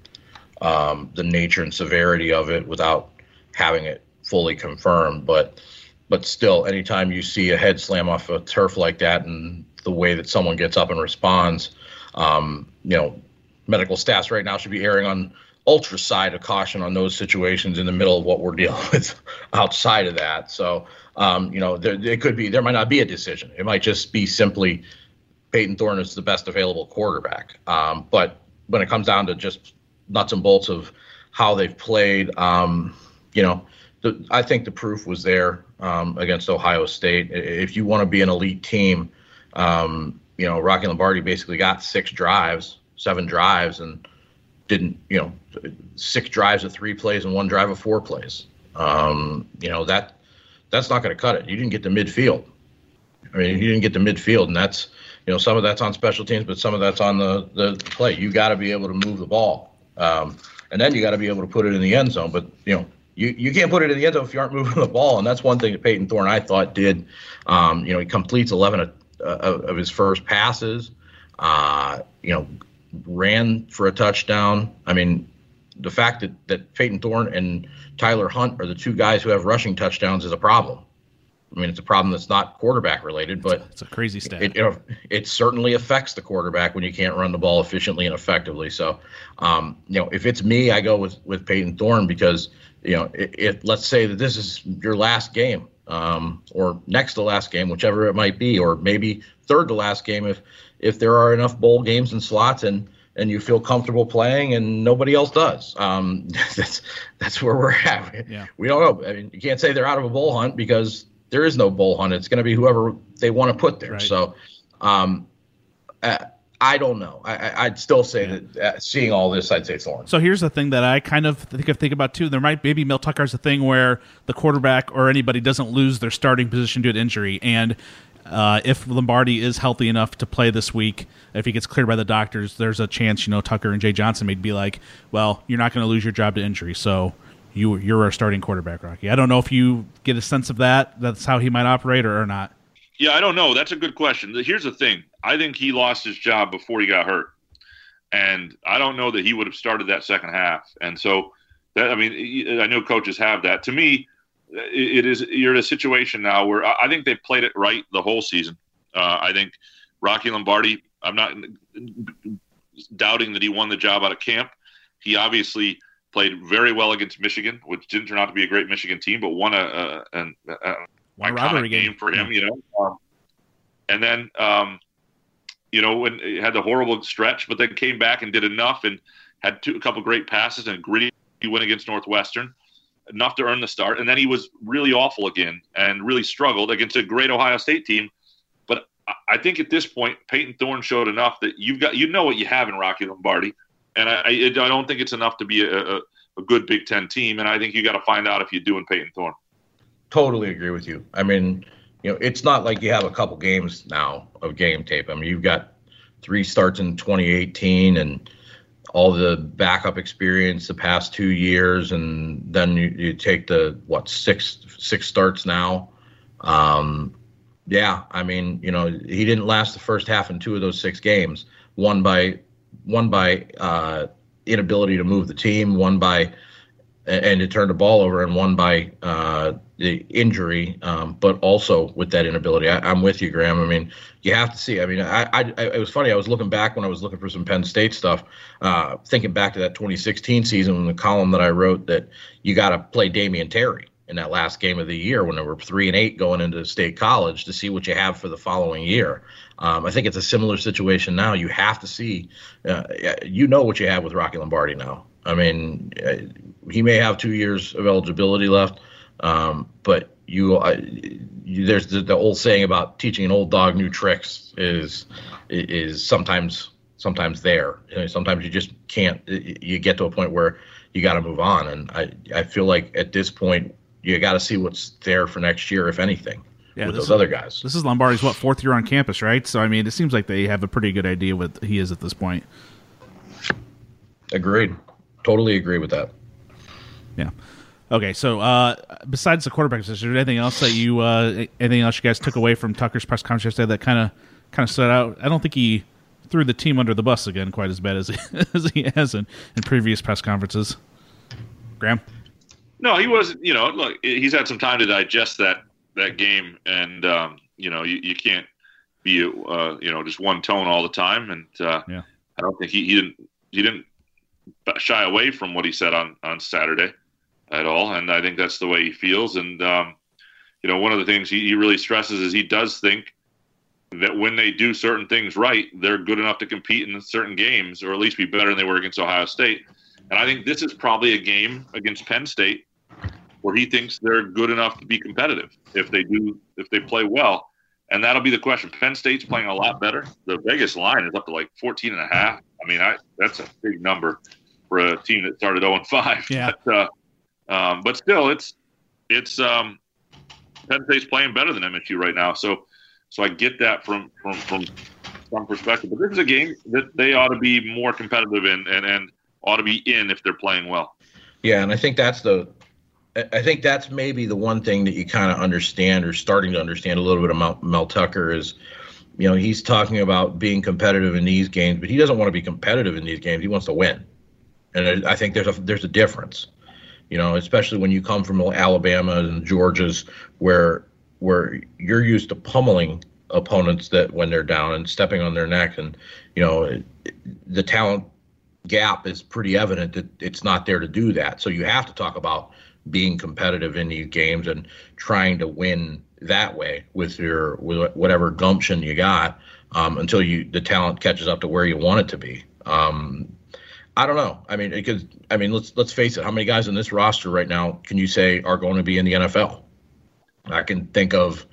um, the nature and severity of it without having it fully confirmed. But but still, anytime you see a head slam off a turf like that and the way that someone gets up and responds, um, you know, medical staffs right now should be erring on ultra side of caution on those situations in the middle of what we're dealing with outside of that. So um, you know, there, it could be there might not be a decision. It might just be simply Payton Thorne is the best available quarterback. Um, but when it comes down to just nuts and bolts of how they've played, um, you know, the, I think the proof was there um, against Ohio State. If you want to be an elite team, um, you know, Rocky Lombardi basically got six drives, seven drives, and didn't, you know, six drives of three plays and one drive of four plays. Um, you know that that's not going to cut it. You didn't get to midfield. I mean, you didn't get to midfield, and that's you know some of that's on special teams, but some of that's on the the play. You got to be able to move the ball, um, and then you got to be able to put it in the end zone. But you know you, you can't put it in the end zone if you aren't moving the ball, and that's one thing that Payton Thorne I thought did. Um, you know, he completes 11 of, uh, of his first passes. Uh, you know, ran for a touchdown. I mean, the fact that that Payton Thorne and Tyler Hunt are the two guys who have rushing touchdowns is a problem. I mean, it's a problem that's not quarterback related, but it's a crazy stat. It, know, it certainly affects the quarterback when you can't run the ball efficiently and effectively. So, um, you know, if it's me, I go with with Payton Thorne because you know, if, let's say that this is your last game, um, or next to last game, whichever it might be, or maybe third to last game, if if there are enough bowl games and slots and and you feel comfortable playing and nobody else does. Um, that's that's where we're at. Yeah. We don't know. I mean, you can't say they're out of a bowl hunt because there is no bowl hunt. It's going to be whoever they want to put there. Right. So, um, uh, I don't know. I, would still say yeah. that uh, seeing all this, I'd say it's long. So here's the thing that I kind of think of think about too. There might maybe Mel Tucker's a thing where the quarterback or anybody doesn't lose their starting position due to injury, and uh, if Lombardi is healthy enough to play this week, if he gets cleared by the doctors, there's a chance you know Tucker and Jay Johnson may be like, well, you're not going to lose your job to injury, so you you're our starting quarterback, Rocky. I don't know if you get a sense of that. That's how he might operate or, or not. Yeah, I don't know. That's a good question. Here's the thing. I think he lost his job before he got hurt. And I don't know that he would have started that second half. And so that I mean, I know coaches have that. To me, it is you're in a situation now where I think they played it right the whole season. Uh, I think Rocky Lombardi. I'm not doubting that he won the job out of camp. He obviously played very well against Michigan, which didn't turn out to be a great Michigan team, but won a, a, a, a iconic game for him. You know, um, and then um, you know when he had the horrible stretch, but then came back and did enough and had two, a couple great passes and gritty win against Northwestern enough to earn the start. And then he was really awful again and really struggled against a great Ohio State team. But I think at this point, Payton Thorne showed enough that you've got you know what you have in Rocky Lombardi, and I, I don't think it's enough to be a, a, a good Big Ten team. And I think you got to find out if you do in Payton Thorne. Totally agree with you. I mean, you know, it's not like you have a couple games now of game tape. I mean, you've got three starts in 2018 and all the backup experience the past two years, and then you, you take the what six six starts now. Um, yeah, I mean, you know, he didn't last the first half in two of those six games. One by one by uh, inability to move the team, one by and to turn the ball over, and won by uh, the injury, um, but also with that inability. I, am with you, Graham. I mean, you have to see. I mean, I, I, it was funny. I was looking back when I was looking for some Penn State stuff, uh, thinking back to that 2016 season when the column that I wrote that you got to play Damion Terry in that last game of the year when they were three and eight going into state college to see what you have for the following year. Um, I think it's a similar situation now. You have to see, uh, you know what you have with Rocky Lombardi now. I mean, uh, he may have two years of eligibility left. Um, but you, uh, you there's the, the, old saying about teaching an old dog new tricks is is sometimes sometimes there. You know, sometimes you just can't. You get to a point where you got to move on, and I I feel like at this point you got to see what's there for next year, if anything. Yeah, with those is, other guys. This is Lombardi's what fourth year on campus, right? So I mean, it seems like they have a pretty good idea what he is at this point. Agreed. Totally agree with that. Yeah. Okay, so uh, besides the quarterback position, anything else that you uh, anything else you guys took away from Tucker's press conference yesterday that kind of kind of stood out? I don't think he threw the team under the bus again quite as bad as he, as he has in, in previous press conferences. Graham, no, he wasn't. You know, look, he's had some time to digest that that game, and um, you know, you, you can't be uh, you know just one tone all the time, and uh, yeah. I don't think he, he didn't he didn't shy away from what he said on on Saturday at all, and I think that's the way he feels. And um, you know, one of the things he, he really stresses is he does think that when they do certain things right, they're good enough to compete in certain games, or at least be better than they were against Ohio State. And I think this is probably a game against Penn State where he thinks they're good enough to be competitive if they do if they play well. And that'll be the question. Penn State's playing a lot better. The Vegas line is up to like 14 and a half. I mean, I, that's a big number for a team that started 0 and 5. Yeah. But, uh, um, but still, it's it's um, Penn State's playing better than MSU right now. So so I get that from from from some perspective. But this is a game that they ought to be more competitive in and and ought to be in if they're playing well. Yeah, and I think that's the I think that's maybe the one thing that you kind of understand or starting to understand a little bit about Mel Tucker is, you know, he's talking about being competitive in these games, but he doesn't want to be competitive in these games. He wants to win, and I think there's a there's a difference, you know, especially when you come from Alabama and Georgia's where where you're used to pummeling opponents that when they're down and stepping on their neck, and you know, the talent gap is pretty evident that it's not there to do that. So you have to talk about being competitive in these games and trying to win that way with your with whatever gumption you got um, until you the talent catches up to where you want it to be. Um, I don't know. I mean, because I mean, let's let's face it. How many guys in this roster right now can you say are going to be in the NFL? I can think of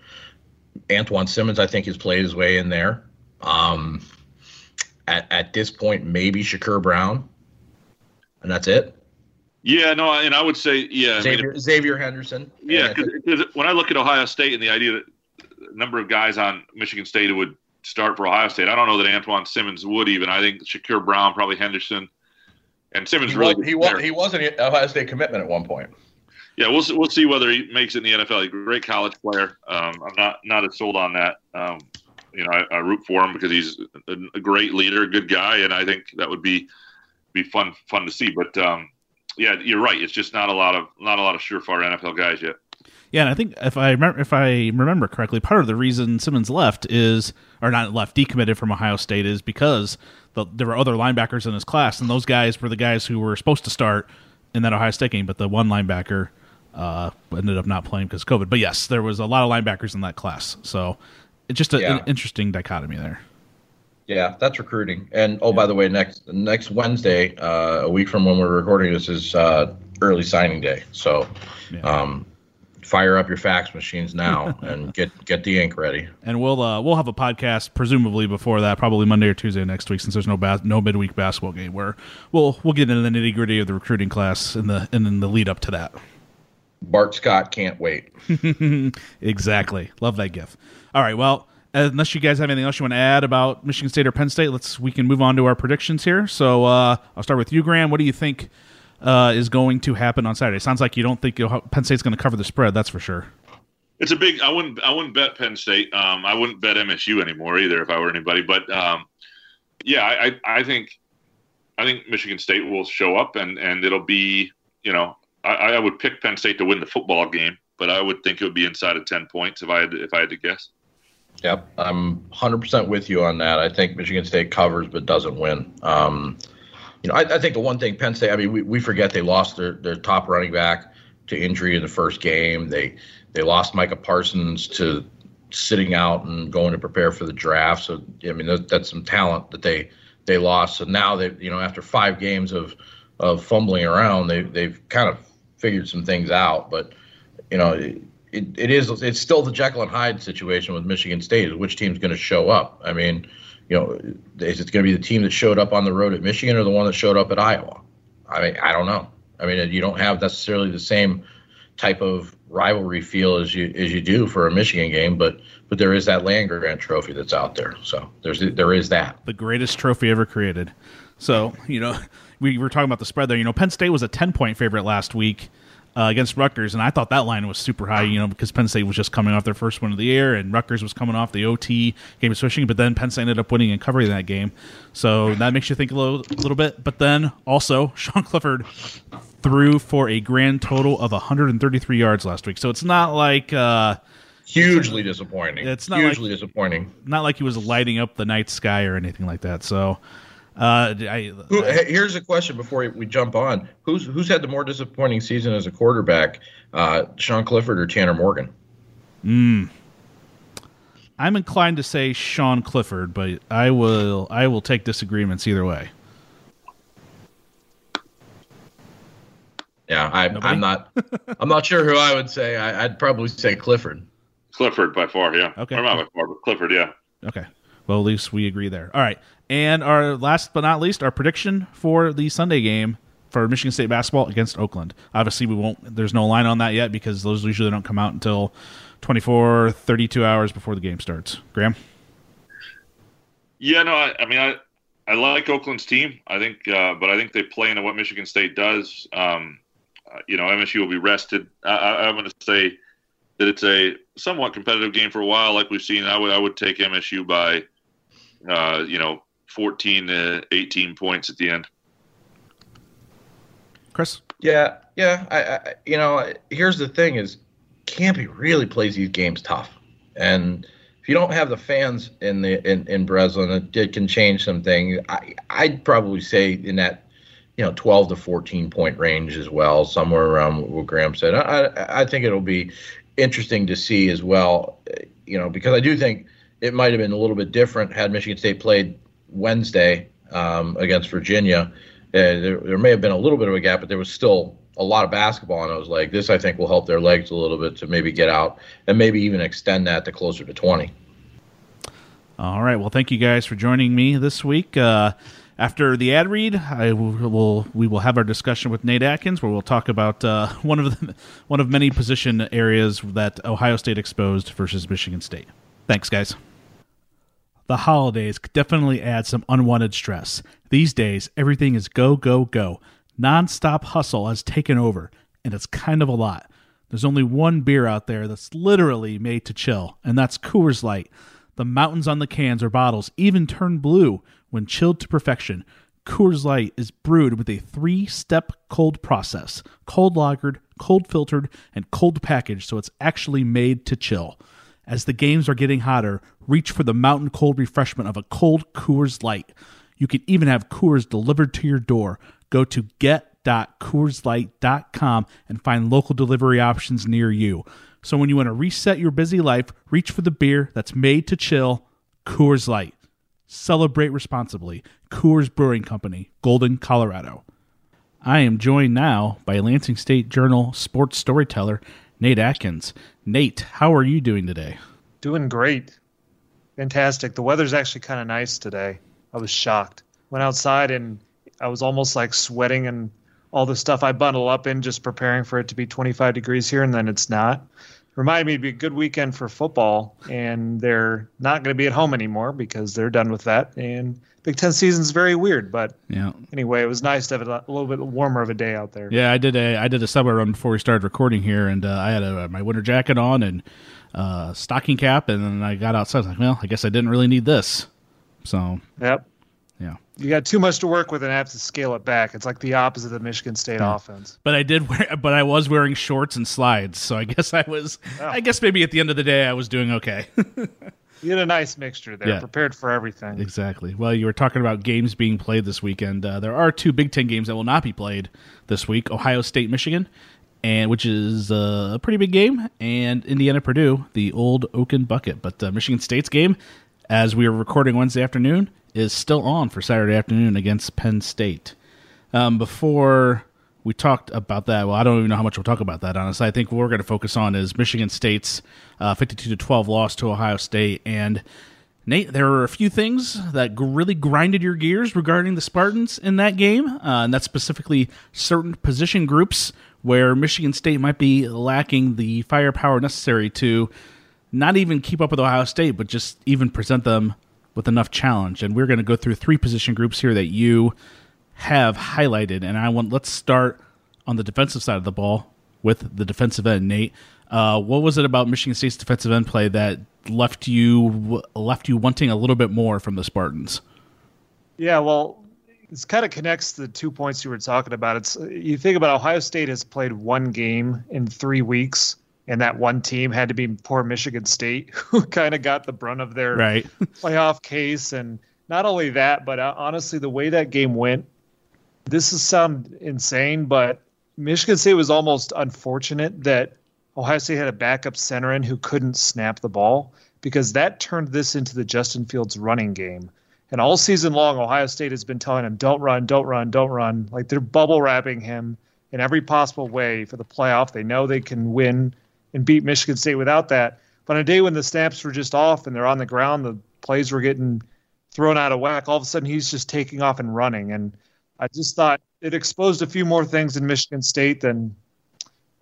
Antjuan Simmons. I think has played his way in there. Um, at at this point, maybe Shakur Brown, and that's it. Yeah, no, and I would say, yeah, Xavier, I mean, Xavier Henderson. yeah, because when I look at Ohio State and the idea that the number of guys on Michigan State would start for Ohio State, I don't know that Antjuan Simmons would even. I think Shakur Brown, probably Henderson, and Simmons he really. was, he was he was an Ohio State commitment at one point. Yeah, we'll we'll see whether he makes it in the NFL. He's a great college player. Um, I'm not not as sold on that. Um, you know, I, I, root for him because he's a, a, great leader, a good guy, and I think that would be be fun fun to see. But um, yeah, you're right. It's just not a lot of not a lot of surefire NFL guys yet. Yeah, and I think if I remember, if I remember correctly, part of the reason Simmons left is, or not left, decommitted from Ohio State is because the, there were other linebackers in his class, and those guys were the guys who were supposed to start in that Ohio State game, but the one linebacker uh, ended up not playing because COVID. But yes, there was a lot of linebackers in that class, so it's just a, yeah. an interesting dichotomy there. Yeah, that's recruiting. And oh, by the way, next next Wednesday, uh, a week from when we're recording this, is uh, early signing day. So, yeah. um, fire up your fax machines now and get get the ink ready. And we'll uh, we'll have a podcast presumably before that, probably Monday or Tuesday next week, since there's no bas- no midweek basketball game. Where we'll we'll get into the nitty gritty of the recruiting class in the and in the lead up to that. Bart Scott can't wait. exactly. Love that gif. All right. Well unless you guys have anything else you want to add about Michigan State or Penn State, let's we can move on to our predictions here. So uh, I'll start with you, Graham. What do you think uh, is going to happen on Saturday? Sounds like you don't think Penn State's going to cover the spread. That's for sure. It's a big. I wouldn't. I wouldn't bet Penn State. Um, I wouldn't bet MSU anymore either if I were anybody. But um, yeah, I, I think I think Michigan State will show up and and it'll be you know I, I would pick Penn State to win the football game, but I would think it would be inside of ten points if I had to, if I had to guess. Yep, I'm 100% with you on that. I think Michigan State covers but doesn't win. Um, you know, I, I, think the one thing Penn State, I mean, we, we forget they lost their, their top running back to injury in the first game. They they lost Micah Parsons to sitting out and going to prepare for the draft. So I mean, that, that's some talent that they they lost. So now they, you know, after five games of of fumbling around, they they've kind of figured some things out. But you know, it, it is it's still the Jekyll and Hyde situation with Michigan State. Which team's going to show up? I mean, you know, is it going to be the team that showed up on the road at Michigan or the one that showed up at Iowa? I mean, I don't know. I mean, you don't have necessarily the same type of rivalry feel as you as you do for a Michigan game, but but there is that land grant trophy that's out there. So there's there is that the greatest trophy ever created. So you know, we were talking about the spread there. You know, Penn State was a ten point favorite last week uh, against Rutgers, and I thought that line was super high. You know, because Penn State was just coming off their first win of the year, and Rutgers was coming off the OT game of switching. But then Penn State ended up winning and covering that game, so that makes you think a little, a little bit. But then also Sean Clifford threw for a grand total of 133 yards last week, so it's not like. Uh, hugely disappointing. It's not hugely like, disappointing. Not like he was lighting up the night sky or anything like that. So uh, I, Who, I, here's a question before we jump on: Who's who's had the more disappointing season as a quarterback, uh, Sean Clifford or Tanner Morgan? Mm. I'm inclined to say Sean Clifford, but I will I will take disagreements either way. Yeah, I, I'm not. I'm not sure who I would say. I, I'd probably say Clifford. Clifford by far, yeah. Okay. Or not by far, but Clifford, yeah. Okay. Well, at least we agree there. All right. And our last but not least, our prediction for the Sunday game for Michigan State basketball against Oakland. Obviously, we won't. There's no line on that yet because those usually don't come out until 24, 32 hours before the game starts. Graham. Yeah, no, I, I mean, I, I like Oakland's team. I think, uh, but I think they play into what Michigan State does. Um, uh, you know, MSU will be rested. I, I'm going to say that it's a somewhat competitive game for a while, like we've seen. I would, I would take MSU by, uh, you know, 14 to 18 points at the end. Chris. Yeah, yeah. I, I you know, here's the thing: is Kampe really plays these games tough, and if you don't have the fans in the in, in Breslin, it, it can change some things. I I'd probably say in that you know 12 to 14 point range as well, somewhere around what Graham said. I I, I think it'll be interesting to see as well, you know, because I do think it might have been a little bit different had Michigan State played Wednesday um, against Virginia. Uh, there, there may have been a little bit of a gap, but there was still a lot of basketball, and I was like, this I think will help their legs a little bit to maybe get out and maybe even extend that to closer to 20. All right. Well, thank you guys for joining me this week. Uh, after the ad read, I will, we will have our discussion with Nate Atkins, where we'll talk about uh, one of the one of many position areas that Ohio State exposed versus Michigan State. Thanks, guys. The holidays could definitely add some unwanted stress. These days, everything is go, go, go. Non-stop hustle has taken over, and it's kind of a lot. There's only one beer out there that's literally made to chill, and that's Coors Light. The mountains on the cans or bottles even turn blue when chilled to perfection. Coors Light is brewed with a three step cold process cold lagered, cold filtered, and cold packaged, so it's actually made to chill. As the games are getting hotter, reach for the mountain cold refreshment of a cold Coors Light. You can even have Coors delivered to your door. Go to get.coorslight.com and find local delivery options near you. So when you want to reset your busy life, reach for the beer that's made to chill, Coors Light. Celebrate responsibly. Coors Brewing Company, Golden, Colorado. I am joined now by Lansing State Journal sports storyteller Nate Atkins. Nate, how are you doing today? Doing great. Fantastic. The weather's actually kind of nice today. I was shocked. Went outside and I was almost like sweating and all the stuff I bundle up in just preparing for it to be 25 degrees here and then it's not. Reminded me to be a good weekend for football and they're not going to be at home anymore because they're done with that and Big 10 season's very weird, but Yeah. anyway, it was nice to have a little bit warmer of a day out there. Yeah, I did a I did a subway run before we started recording here, and uh, I had a, my winter jacket on and uh, stocking cap, and then I got outside. I was like, well, I guess I didn't really need this. So Yep. Yeah, You got too much to work with and have to scale it back. It's like the opposite of the Michigan State offense. but I did wear, but I was wearing shorts and slides, so I guess I was, Oh. I guess maybe at the end of the day, I was doing okay. You had a nice mixture there, Yeah. prepared for everything. Exactly. Well, you were talking about games being played this weekend. Uh, there are two Big Ten games that will not be played this week: Ohio State, Michigan, and which is uh, a pretty big game, and Indiana, Purdue, the old Oaken Bucket. But uh, Michigan State's game, as we are recording Wednesday afternoon, is still on for Saturday afternoon against Penn State. Um, before we talked about that, well, I don't even know how much we'll talk about that. Honestly, I think what we're going to focus on is Michigan State's uh, fifty-two to twelve loss to Ohio State, and Nate, there were a few things that really grinded your gears regarding the Spartans in that game, uh, and that's specifically certain position groups where Michigan State might be lacking the firepower necessary to not even keep up with Ohio State, but just even present them with enough challenge. And we're going to go through three position groups here that you have highlighted, and I want let's start on the defensive side of the ball with the defensive end, Nate. Uh, what was it about Michigan State's defensive end play that left you left you wanting a little bit more from the Spartans? Yeah, well, this kind of connects the two points you were talking about. It's you think about Ohio State has played one game in three weeks, and that one team had to be poor Michigan State, who kind of got the brunt of their Right. playoff case. And not only that, but uh, honestly, the way that game went, this is sound insane, but Michigan State was almost unfortunate that Ohio State had a backup center in who couldn't snap the ball because that turned this into the Justin Fields running game. And all season long, Ohio State has been telling him, don't run, don't run, don't run. Like they're bubble wrapping him in every possible way for the playoff. They know they can win and beat Michigan State without that. But on a day when the snaps were just off and they're on the ground, the plays were getting thrown out of whack. All of a sudden, he's just taking off and running. And I just thought it exposed a few more things in Michigan State than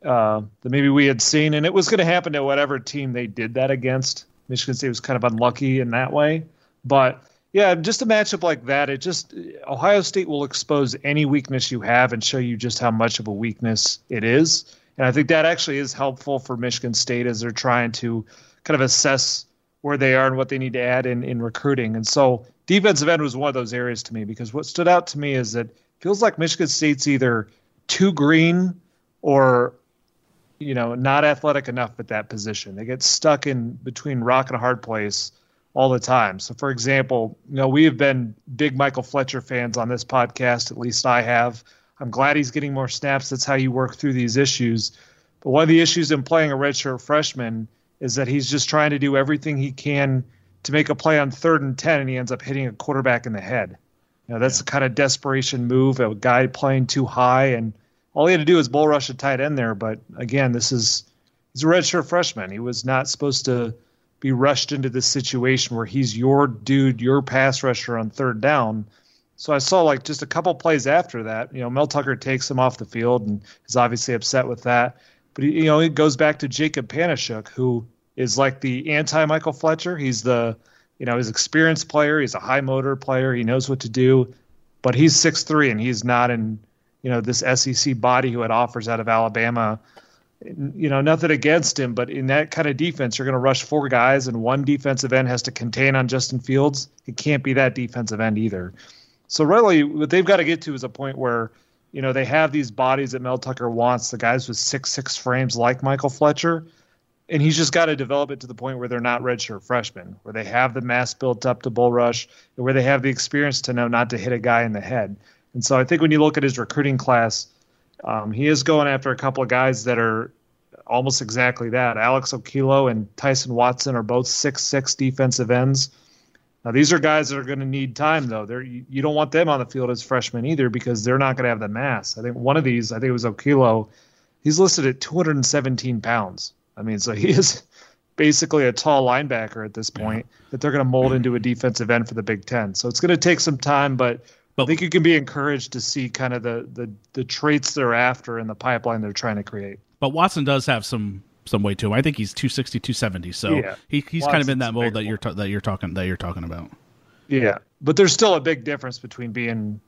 uh, that maybe we had seen. And it was going to happen to whatever team they did that against. Michigan State was kind of unlucky in that way. But yeah, just a matchup like that, it just Ohio State will expose any weakness you have and show you just how much of a weakness it is. And I think that actually is helpful for Michigan State as they're trying to kind of assess where they are and what they need to add in, in recruiting. And so defensive end was one of those areas to me because what stood out to me is that it feels like Michigan State's either too green or you know not athletic enough at that position. They get stuck in between rock and a hard place all the time. So, for example, you know, we have been big Michael Fletcher fans on this podcast, at least I have. I'm glad he's getting more snaps. That's how you work through these issues. But one of the issues in playing a redshirt freshman is that he's just trying to do everything he can to make a play on third and 10, and he ends up hitting a quarterback in the head. You know, that's yeah. the kind of desperation move, a guy playing too high, and all he had to do was bull rush a tight end there. But again, this is he's a redshirt freshman. He was not supposed to be rushed into this situation where he's your dude, your pass rusher on third down. So I saw like just a couple plays after that, you know, Mel Tucker takes him off the field and is obviously upset with that. But you know, it goes back to Jacob Panasiuk, who is like the anti Michael Fletcher. He's the, you know, he's experienced player. He's a high motor player. He knows what to do, but he's six three and he's not in, you know, this SEC body who had offers out of Alabama you know, nothing against him, but in that kind of defense, you're going to rush four guys, and one defensive end has to contain on Justin Fields. It can't be that defensive end either. So really, what they've got to get to is a point where, you know, they have these bodies that Mel Tucker wants, the guys with six six frames like Michael Fletcher, and he's just got to develop it to the point where they're not redshirt freshmen, where they have the mass built up to bull rush, and where they have the experience to know not to hit a guy in the head. And so I think when you look at his recruiting class um, he is going after a couple of guys that are almost exactly that. Alex Okilo and Tyson Watson are both six six defensive ends. Now these are guys that are going to need time though. They're you don't want them on the field as freshmen either because they're not going to have the mass. I think one of these, I think it was Okilo, he's listed at 217 pounds. I mean, so he is basically a tall linebacker at this point yeah. that they're going to mold into a defensive end for the Big Ten. So it's going to take some time, but but I think you can be encouraged to see kind of the, the the traits they're after in the pipeline they're trying to create. But Watson does have some some weight to him. I think he's 260, 270. So yeah. he, he's kind of in that mold that you're ta- that you're talking that you're talking about. Yeah, but there's still a big difference between being,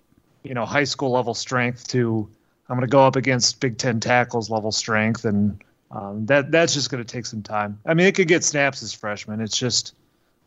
you know, high school level strength to I'm going to go up against Big Ten tackles level strength, and um, that that's just going to take some time. I mean, it could get snaps as freshman. It's just,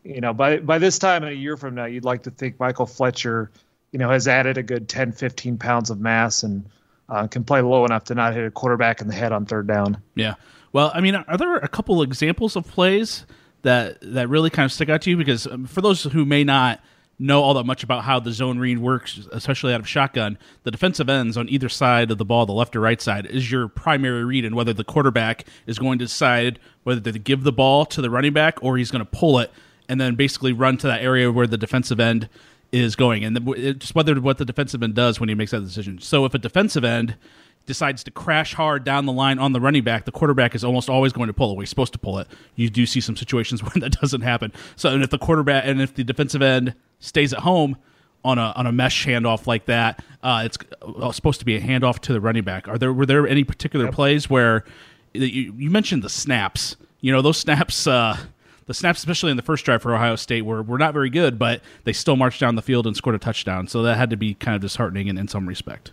you know, by by this time in a year from now, you'd like to think Michael Fletcher you know, has added a good 10, 15 pounds of mass and uh, can play low enough to not hit a quarterback in the head on third down. Yeah. Well, I mean, are there a couple examples of plays that that really kind of stick out to you? Because um, for those who may not know all that much about how the zone read works, especially out of shotgun, the defensive ends on either side of the ball, the left or right side, is your primary read and whether the quarterback is going to decide whether to give the ball to the running back or he's going to pull it and then basically run to that area where the defensive end is going, and the, just whether what the defensive end does when he makes that decision. So if a defensive end decides to crash hard down the line on the running back, the quarterback is almost always going to pull it. We're supposed to pull it. You do see some situations when that doesn't happen. So and if the quarterback and if the defensive end stays at home on a on a mesh handoff like that, uh, it's uh, supposed to be a handoff to the running back. Are there were there any particular yep. plays where you, you mentioned the snaps? You know those snaps. Uh, the snaps, especially in the first drive for Ohio State, were, were not very good, but they still marched down the field and scored a touchdown. So that had to be kind of disheartening in, in some respect.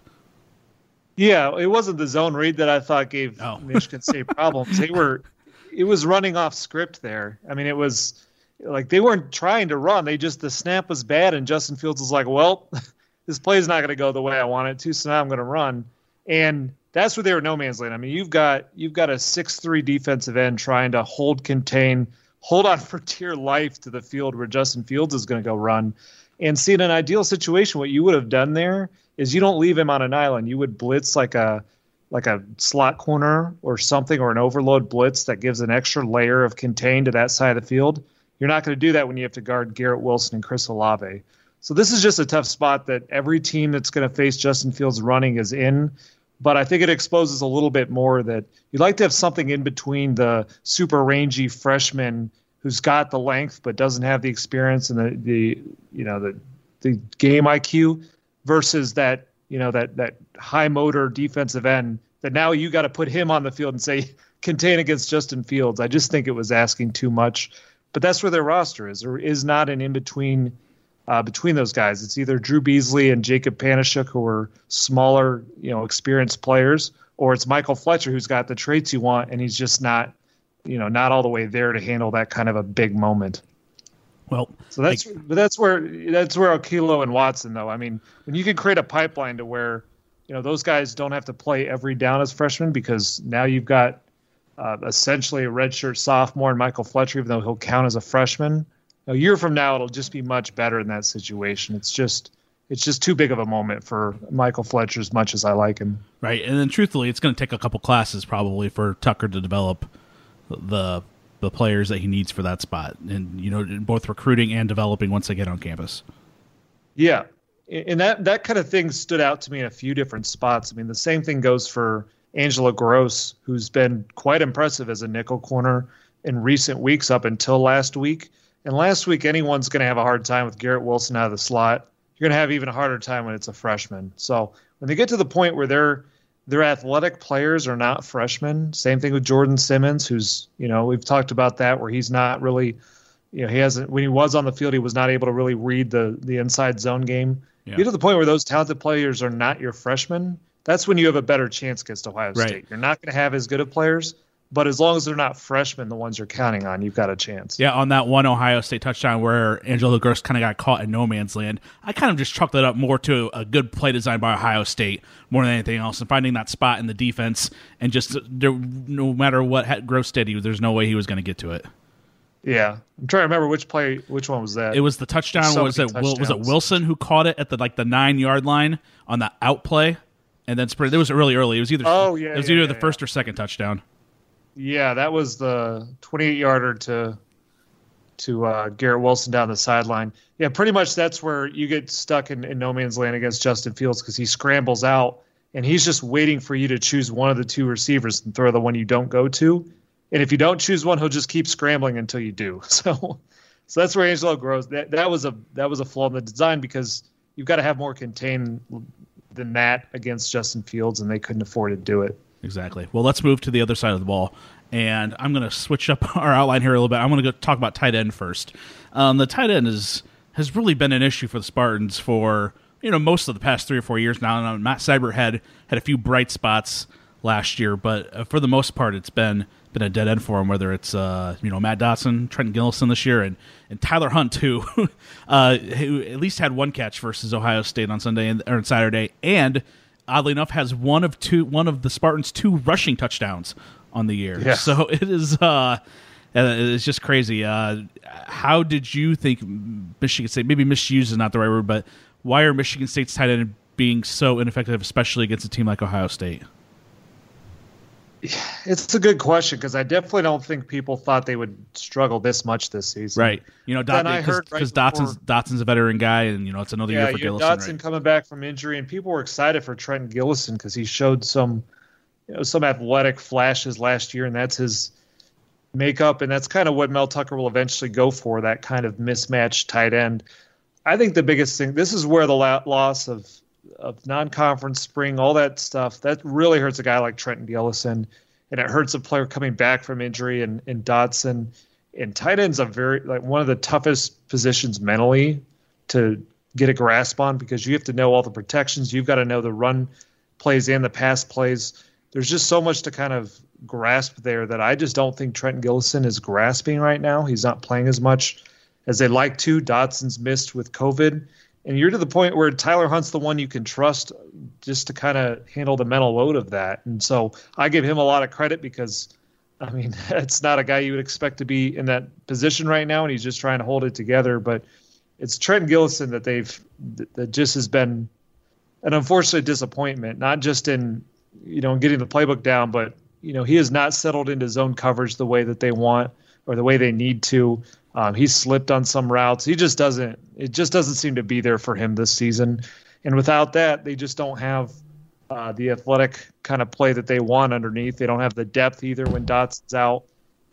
Yeah, it wasn't the zone read that I thought gave oh. Michigan State problems. They were, it was running off script there. I mean, it was like they weren't trying to run. They just the snap was bad, and Justin Fields was like, "Well, this play is not going to go the way I want it to, so now I'm going to run." And that's where they were no man's land. I mean, you've got you've got a six three defensive end trying to hold, contain, hold on for dear life to the field where Justin Fields is going to go run. And see, in an ideal situation, what you would have done there is you don't leave him on an island. You would blitz like a like a slot corner or something or an overload blitz that gives an extra layer of contain to that side of the field. You're not going to do that when you have to guard Garrett Wilson and Chris Olave. So this is just a tough spot that every team that's going to face Justin Fields running is in but I think it exposes a little bit more that you'd like to have something in between the super rangy freshman who's got the length but doesn't have the experience and the, the you know the the game IQ versus that you know that that high motor defensive end that now you got to put him on the field and say contain against Justin Fields. I just think it was asking too much. But that's where their roster is. There is not an in between uh, between those guys. It's either Drew Beasley and Jacob Panasiuk, who are smaller, you know, experienced players, or it's Michael Fletcher, who's got the traits you want, and he's just not, you know, not all the way there to handle that kind of a big moment. Well, so that's but that's where that's where Okilo and Watson though. I mean, when you can create a pipeline to where, you know, those guys don't have to play every down as freshmen because now you've got uh, essentially a redshirt sophomore and Michael Fletcher, even though he'll count as a freshman a year from now it'll just be much better in that situation. It's just it's just too big of a moment for Michael Fletcher as much as I like him. Right, and then truthfully, it's going to take a couple classes probably for Tucker to develop the the players that he needs for that spot, and you know, both recruiting and developing once they get on campus. Yeah, and that that kind of thing stood out to me in a few different spots. I mean, the same thing goes for Angelo Grose, who's been quite impressive as a nickel corner in recent weeks up until last week. And last week, anyone's going to have a hard time with Garrett Wilson out of the slot. You're going to have even a harder time when it's a freshman. So when they get to the point where they're their athletic players are not freshmen. Same thing with Jordon Simmons, who's you know we've talked about that where he's not really, you know, he hasn't when he was on the field he was not able to really read the the inside zone game. Yeah. Get to the point where those talented players are not your freshmen. That's when you have a better chance against Ohio State. You're not going to have as good of players, but as long as they're not freshmen, the ones you're counting on, you've got a chance. Yeah, on that one Ohio State touchdown where Angelo Grose kind of got caught in no man's land, I kind of just chalked that up more to a good play design by Ohio State more than anything else, and finding that spot in the defense, and just no matter what Grose did, he, there's no way he was going to get to it. Yeah, I'm trying to remember which play, which one was that? It was the touchdown. So was it was it Wilson who caught it at the like the nine yard line on the out play, and then spread. It was really early. It was either oh yeah, it was yeah, either yeah, the yeah. first or second touchdown. Yeah, that was the 28 yarder to to uh, Garrett Wilson down the sideline. Yeah, pretty much that's where you get stuck in, in no man's land against Justin Fields because he scrambles out and he's just waiting for you to choose one of the two receivers and throw the one you don't go to. And if you don't choose one, he'll just keep scrambling until you do. So, so that's where Angelo Grose. That that was a that was a flaw in the design because you've got to have more contain than that against Justin Fields, and they couldn't afford to do it. Exactly. Well, let's move to the other side of the ball. And I'm going to switch up our outline here a little bit. I'm going to go talk about tight end first. Um, the tight end is has really been an issue for the Spartans for you know most of the past three or four years now. And Matt Seybert had had a few bright spots last year, but uh, for the most part, it's been been a dead end for him. Whether it's uh, you know Matt Dotson, Trent Gillison this year, and and Tyler Hunt too, uh, who at least had one catch versus Ohio State on Sunday and, or on Saturday, and oddly enough, has one of two one of the Spartans' two rushing touchdowns on the year. Yeah. So it is. Uh, it's just crazy. Uh, how did you think Michigan State? Maybe misuse is not the right word, but why are Michigan State's tight end being so ineffective, especially against a team like Ohio State? It's a good question because I definitely don't think people thought they would struggle this much this season. Right. You know, Dot, because right Dotson's Dotson's a veteran guy, and you know it's another yeah, year for Gillison. Dotson right? coming back from injury, and people were excited for Trent Gillison because he showed some, you know, some athletic flashes last year, and that's his makeup, and that's kind of what Mel Tucker will eventually go for that kind of mismatched tight end. I think the biggest thing. This is where the loss of of non-conference spring, all that stuff, that really hurts a guy like Trenton Gillison, and it hurts a player coming back from injury and, and Dotson. And tight end's a very like one of the toughest positions mentally to get a grasp on because you have to know all the protections. You've got to know the run plays and the pass plays. There's just so much to kind of grasp there that I just don't think Trenton Gillison is grasping right now. He's not playing as much as they'd like to. Dotson's missed with COVID and you're to the point where Tyler Hunt's the one you can trust just to kind of handle the mental load of that. And so I give him a lot of credit because, I mean, it's not a guy you would expect to be in that position right now, and he's just trying to hold it together. But it's Trent Gillison that they've that just has been an unfortunate disappointment, not just in you know getting the playbook down, but you know he has not settled into zone coverage the way that they want or the way they need to. Um, he's slipped on some routes. He just doesn't. It just doesn't seem to be there for him this season. And without that, they just don't have uh, the athletic kind of play that they want underneath. They don't have the depth either when Dotson's out,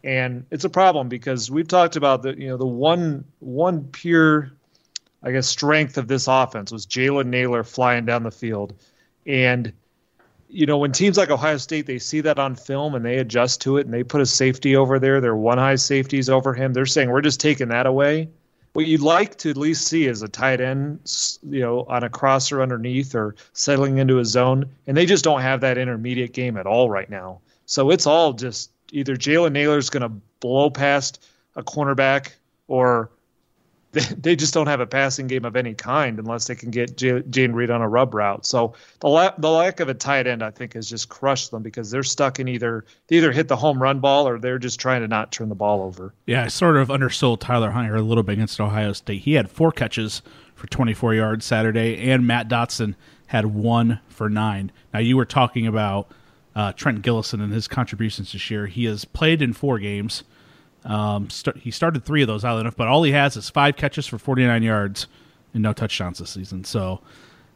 and it's a problem because we've talked about the you know the one one pure, I guess, strength of this offense was Jalen Nailor flying down the field, and you know when teams like Ohio State they see that on film and they adjust to it and they put a safety over there, their one high safeties over him. They're saying we're just taking that away what you'd like to at least see is a tight end, you know, on a crosser underneath or settling into a zone, and they just don't have that intermediate game at all right now. So it's all just either Jalen Nailor's going to blow past a cornerback or they, just don't have a passing game of any kind unless they can get J- Jayden Reed on a rub route. So the la- the lack of a tight end, I think, has just crushed them because they're stuck in either they either hit the home run ball or they're just trying to not turn the ball over. Yeah, I sort of undersold Tyler Hunter a little bit against Ohio State. He had four catches for 24 yards Saturday, and Matt Dotson had one for nine. Now you were talking about uh, Trent Gillison and his contributions this year. He has played in four games. Um, start, he started three of those, oddly enough, but all he has is five catches for 49 yards and no touchdowns this season. So,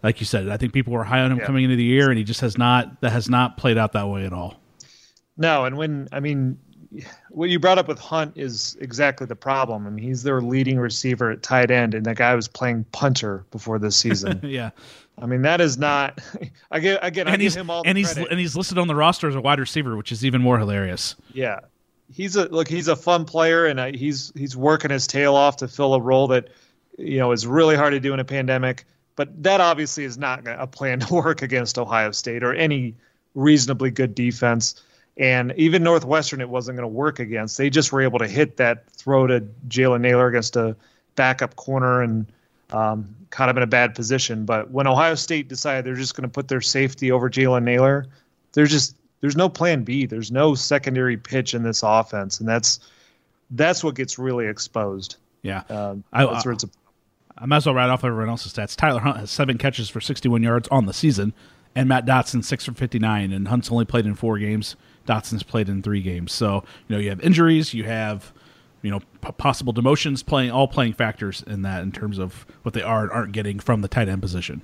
like you said, I think people were high on him yeah. coming into the year, and he just has not that has not played out that way at all. No, and when I mean, what you brought up with Hunt is exactly the problem. I mean, he's their leading receiver at tight end, and that guy was playing punter before this season. yeah. I mean that is not. I get again. And I he's him all and he's credit. and he's listed on the roster as a wide receiver, which is even more hilarious. Yeah, he's a look. He's a fun player, and I, he's he's working his tail off to fill a role that you know is really hard to do in a pandemic. But that obviously is not a plan to work against Ohio State or any reasonably good defense. And even Northwestern, it wasn't going to work against. They just were able to hit that throw to Jalen Nailor against a backup corner and um, caught him in a bad position. But when Ohio State decided they're just going to put their safety over Jalen Nailor, they're just there's no plan B. There's no secondary pitch in this offense, and that's that's what gets really exposed. Yeah, um, I, that's where it's. A, I might as well write off everyone else's stats. Tyler Hunt has seven catches for 61 yards on the season, and Matt Dotson six for 59. And Hunt's only played in four games. Dotson's played in three games. So you know you have injuries, you have you know p- possible demotions, playing all playing factors in that in terms of what they are and aren't getting from the tight end position.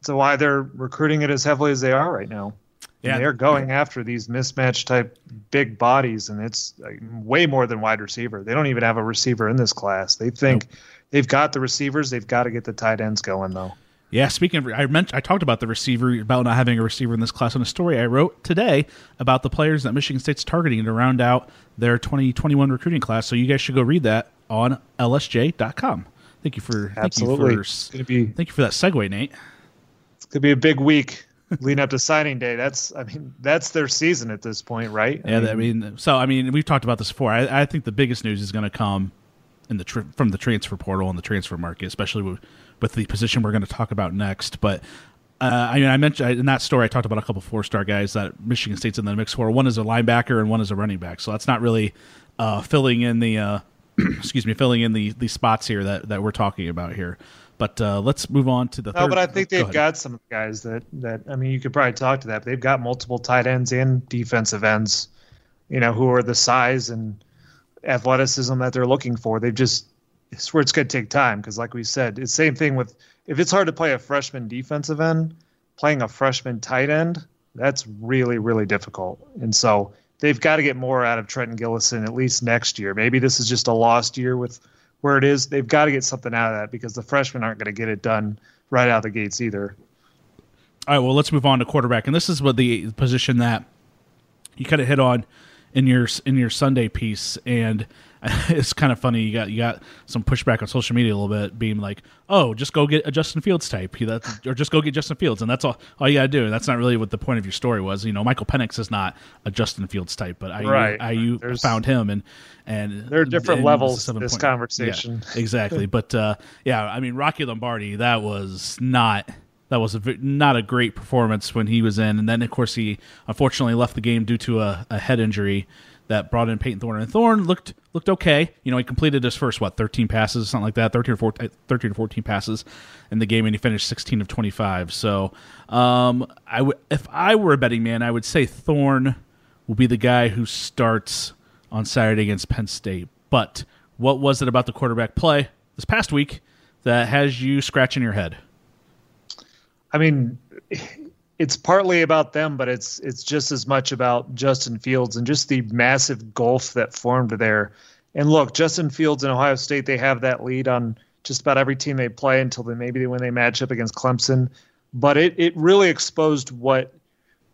So why they're recruiting it as heavily as they are right now. Yeah, and they're going after these mismatch type big bodies, and it's like way more than wide receiver. They don't even have a receiver in this class. They think nope. they've got the receivers. They've got to get the tight ends going though. Yeah, speaking of, I mentioned I talked about the receiver about not having a receiver in this class on a story I wrote today about the players that Michigan State's targeting to round out their 2021 recruiting class. So you guys should go read that on lsj.com. Thank you for absolutely. Thank you for, be, thank you for that segue, Nate. It's gonna be a big week leading up to signing day. That's I mean that's their season at this point, right? Yeah, I mean, I mean so I mean we've talked about this before. I, I think the biggest news is going to come in the from the transfer portal and the transfer market, especially with, with the position we're going to talk about next. But uh, I mean, I mentioned in that story I talked about a couple four star guys that Michigan State's in the mix for. One is a linebacker and one is a running back. So that's not really uh, filling in the uh, excuse me filling in the the spots here that that we're talking about here. But uh, let's move on to the. No, third. but I think they've got some guys that that I mean, you could probably talk to that. But they've got multiple tight ends and defensive ends, you know, who are the size and athleticism that they're looking for. They've just it's where it's going to take time because, like we said, it's same thing with if it's hard to play a freshman defensive end, playing a freshman tight end that's really really difficult. And so they've got to get more out of Trenton Gillison at least next year. Maybe this is just a lost year with where it is, they've got to get something out of that because the freshmen aren't going to get it done right out of the gates either. All right, well, let's move on to quarterback, and this is what the position that you kind of hit on in your in your Sunday piece, and it's kind of funny. You got you got some pushback on social media a little bit, being like, "Oh, just go get a Justin Fields type, or just go get Justin Fields," and that's all all you got to do. And that's not really what the point of your story was. You know, Michael Penix is not a Justin Fields type, but I right. I, you There's, found him, and and there are different levels to this point. conversation. Yeah, exactly, but uh, yeah, I mean, Rocky Lombardi, that was not that was a, not a great performance when he was in. And then, of course, he unfortunately left the game due to a, a head injury that brought in Payton Thorne. And Thorne looked looked okay. You know, he completed his first what 13 passes, something like that, 13 or 14, 13 or 14 passes in the game, and he finished 16 of 25. So, um, I w- if I were a betting man, I would say Thorne will be the guy who starts on Saturday against Penn State. But what was it about the quarterback play this past week that has you scratching your head? I mean, it's partly about them, but it's it's just as much about Justin Fields and just the massive gulf that formed there. And look, Justin Fields and Ohio State, they have that lead on just about every team they play until they maybe when they match up against Clemson. But it it really exposed what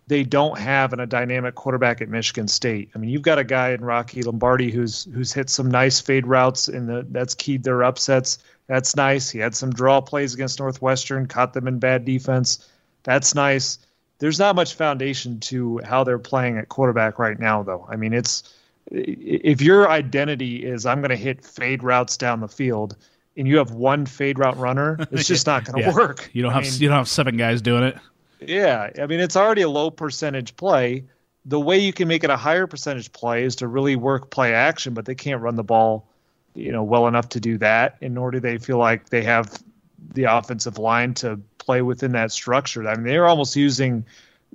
they don't have in a dynamic quarterback at Michigan State. I mean, you've got a guy in Rocky Lombardi who's who's hit some nice fade routes and the that's keyed their upsets. That's nice. He had some draw plays against Northwestern, caught them in bad defense. That's nice. There's not much foundation to how they're playing at quarterback right now, though. I mean, it's if your identity is I'm going to hit fade routes down the field, and you have one fade route runner, it's just not going to Yeah. work. You don't I have mean, you don't have seven guys doing it. yeah, I mean it's already a low percentage play. The way you can make it a higher percentage play is to really work play action, but they can't run the ball, you know, well enough to do that. And nor do they feel like they have the offensive line to play within that structure. I mean, they're almost using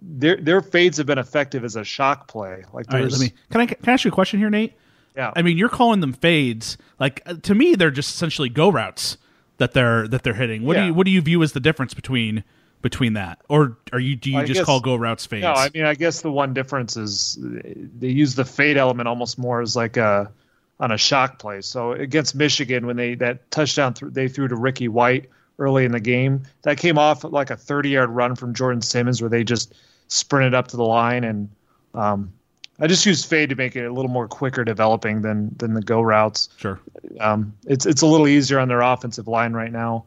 their their fades have been effective as a shock play. Like All right, there's, let me. Can I can I ask you a question here, Nate? yeah, I mean, you're calling them fades. Like uh, to me, they're just essentially go routes that they're that they're hitting. What do you what do you view as the difference between between that, or are you do you I just guess- call go routes fades? No, I mean, I guess the one difference is they use the fade element almost more as like a on a shock play. So against Michigan, when they that touchdown th- they threw to Ricky White early in the game, that came off like a 30 yard run from Jordon Simmons where they just sprinted up to the line and um, I just use fade to make it a little more quicker developing than than the go routes sure. um, it's it's a little easier on their offensive line right now.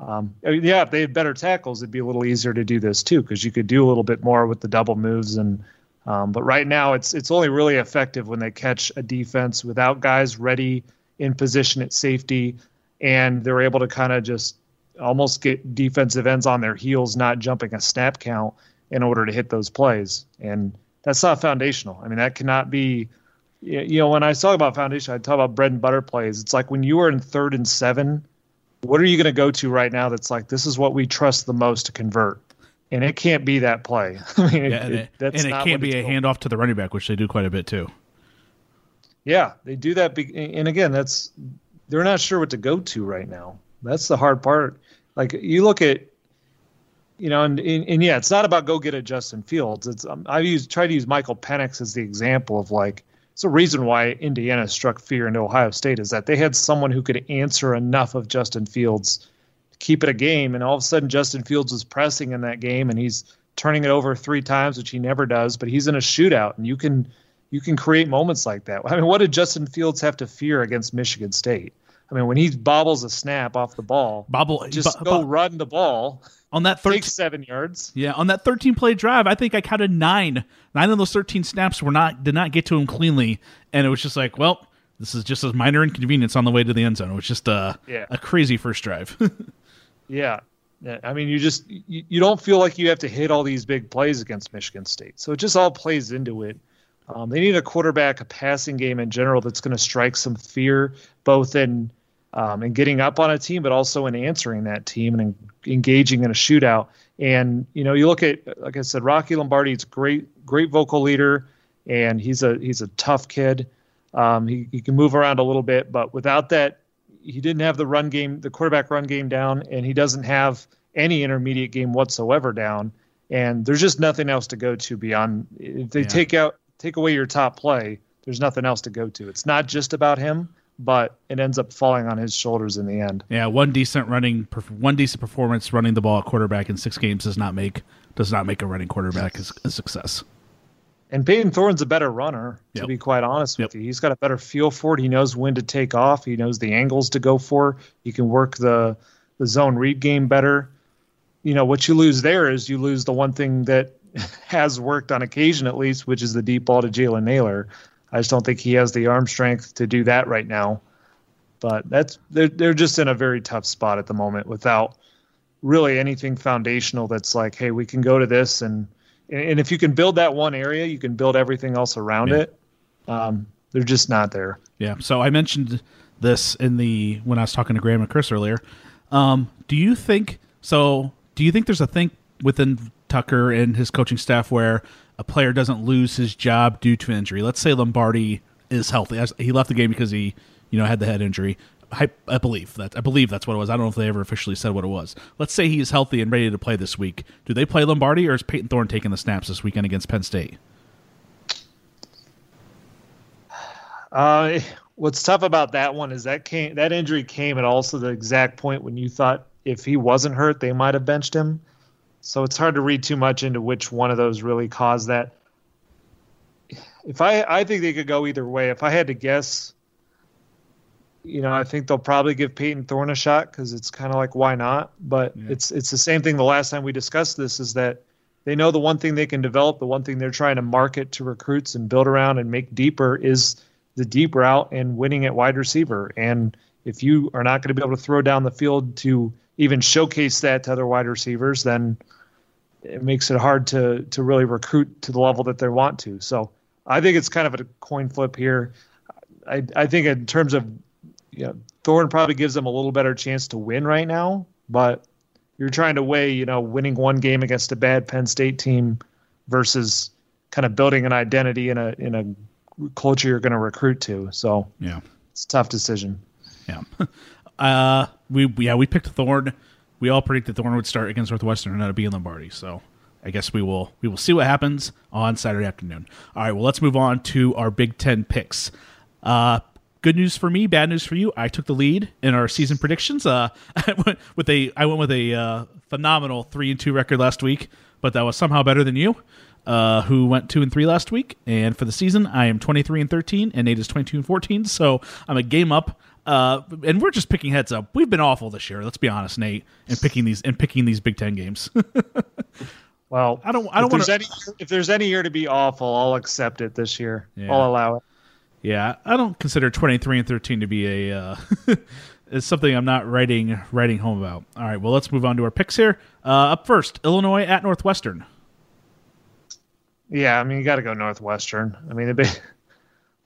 Um, I mean, yeah, if they had better tackles, it'd be a little easier to do this too because you could do a little bit more with the double moves. And um, but right now, it's it's only really effective when they catch a defense without guys ready in position at safety, and they're able to kind of just almost get defensive ends on their heels, not jumping a snap count in order to hit those plays. And that's not foundational. I mean, that cannot be you know, when I talk about foundation, I talk about bread and butter plays. It's like when you are in third and seven, what are you going to go to right now that's like, this is what we trust the most to convert? And it can't be that play. I mean, Yeah, and it, that's and it can't be a going- handoff to the running back, which they do quite a bit too. Yeah, they do that. Be- and again, that's they're not sure what to go to right now. That's the hard part. Like you look at, you know, and and, and yeah, it's not about go get a Justin Fields. It's um, I use try to use Michael Penix as the example of like it's a reason why Indiana struck fear into Ohio State is that they had someone who could answer enough of Justin Fields to keep it a game, and all of a sudden Justin Fields was pressing in that game, and he's turning it over three times, which he never does, but he's in a shootout, and you can you can create moments like that. I mean, what did Justin Fields have to fear against Michigan State? I mean, when he bobbles a snap off the ball, Bobble just bo- go bo- run the ball, on that third seven yards. Yeah, on that 13 play drive, I think I counted nine. Nine of those 13 snaps were not did not get to him cleanly, and it was just like, well, this is just a minor inconvenience on the way to the end zone. It was just a Yeah. a crazy first drive. Yeah. Yeah, I mean, you just you, you don't feel like you have to hit all these big plays against Michigan State, so it just all plays into it. Um, they need a quarterback, a passing game in general that's going to strike some fear, both in um, in getting up on a team, but also in answering that team and en- engaging in a shootout. And you know, you look at like I said, Rocky Lombardi. It's great, great vocal leader, and he's a he's a tough kid. Um, he, he can move around a little bit, but without that, he didn't have the run game, the quarterback run game down, and he doesn't have any intermediate game whatsoever down. And there's just nothing else to go to beyond if they Yeah. take out take away your top play. There's nothing else to go to. It's not just about him, but it ends up falling on his shoulders in the end. yeah, one decent running, one decent performance running the ball at quarterback in six games does not make does not make a running quarterback a, a success. And Payton Thorne's a better runner, to Yep. be quite honest with Yep. you. He's got a better feel for it. He knows when to take off. He knows the angles to go for. He can work the the zone read game better. You know, what you lose there is you lose the one thing that has worked on occasion at least, which is the deep ball to Jalen Nailor. I just don't think he has the arm strength to do that right now. But that's they're they're just in a very tough spot at the moment without really anything foundational that's like, hey, we can go to this and and if you can build that one area, you can build everything else around Yeah. it. Um, they're just not there. Yeah. So I mentioned this in the when I was talking to Graham and Chris earlier. Um, do you think so? Do you think there's a thing within Tucker and his coaching staff where a player doesn't lose his job due to injury? Let's say Lombardi is healthy. He left the game because he, you know, had the head injury. I, I believe that I believe that's what it was. I don't know if they ever officially said what it was. Let's say he's healthy and ready to play this week. Do they play Lombardi or is Payton Thorne taking the snaps this weekend against Penn State? Uh, what's tough about that one is that came that injury came at also the exact point when you thought if he wasn't hurt they might have benched him. So it's hard to read too much into which one of those really caused that. If I I think they could go either way. If I had to guess, you know, I think they'll probably give Payton Thorne a shot because it's kind of like why not? But yeah. it's it's the same thing. The last time we discussed this is that they know the one thing they can develop, the one thing they're trying to market to recruits and build around and make deeper is the deep route and winning at wide receiver. And if you are not going to be able to throw down the field to even showcase that to other wide receivers, then it makes it hard to to really recruit to the level that they want to. So I think it's kind of a coin flip here. I I think in terms of you know, Thorne probably gives them a little better chance to win right now, but you're trying to weigh, you know, winning one game against a bad Penn State team versus kind of building an identity in a in a culture you're going to recruit to. So yeah, it's a tough decision. Yeah, uh, we yeah we picked Thorne. We all predicted Thorne would start against Northwestern and not be in Lombardi. So I guess we will we will see what happens on Saturday afternoon. All right, well let's move on to our Big Ten picks. Uh, good news for me, bad news for you. I took the lead in our season predictions. Uh, I went with a I went with a uh, phenomenal three and two record last week, but that was somehow better than you, uh, who went two and three last week. And for the season, I am twenty three and thirteen, and Nate is twenty two and fourteen. So I'm a game up. Uh, and we're just picking heads up. We've been awful this year. Let's be honest, Nate, and picking these and picking these Big Ten games. well, I don't. I don't want to. If there's any year to be awful, I'll accept it this year. Yeah. I'll allow it. Yeah, I don't consider 23 and 13 to be a uh, it's something I'm not writing writing home about. All right, well, let's move on to our picks here. Uh, up first, Illinois at Northwestern. Yeah, I mean you got to go Northwestern. I mean the Big,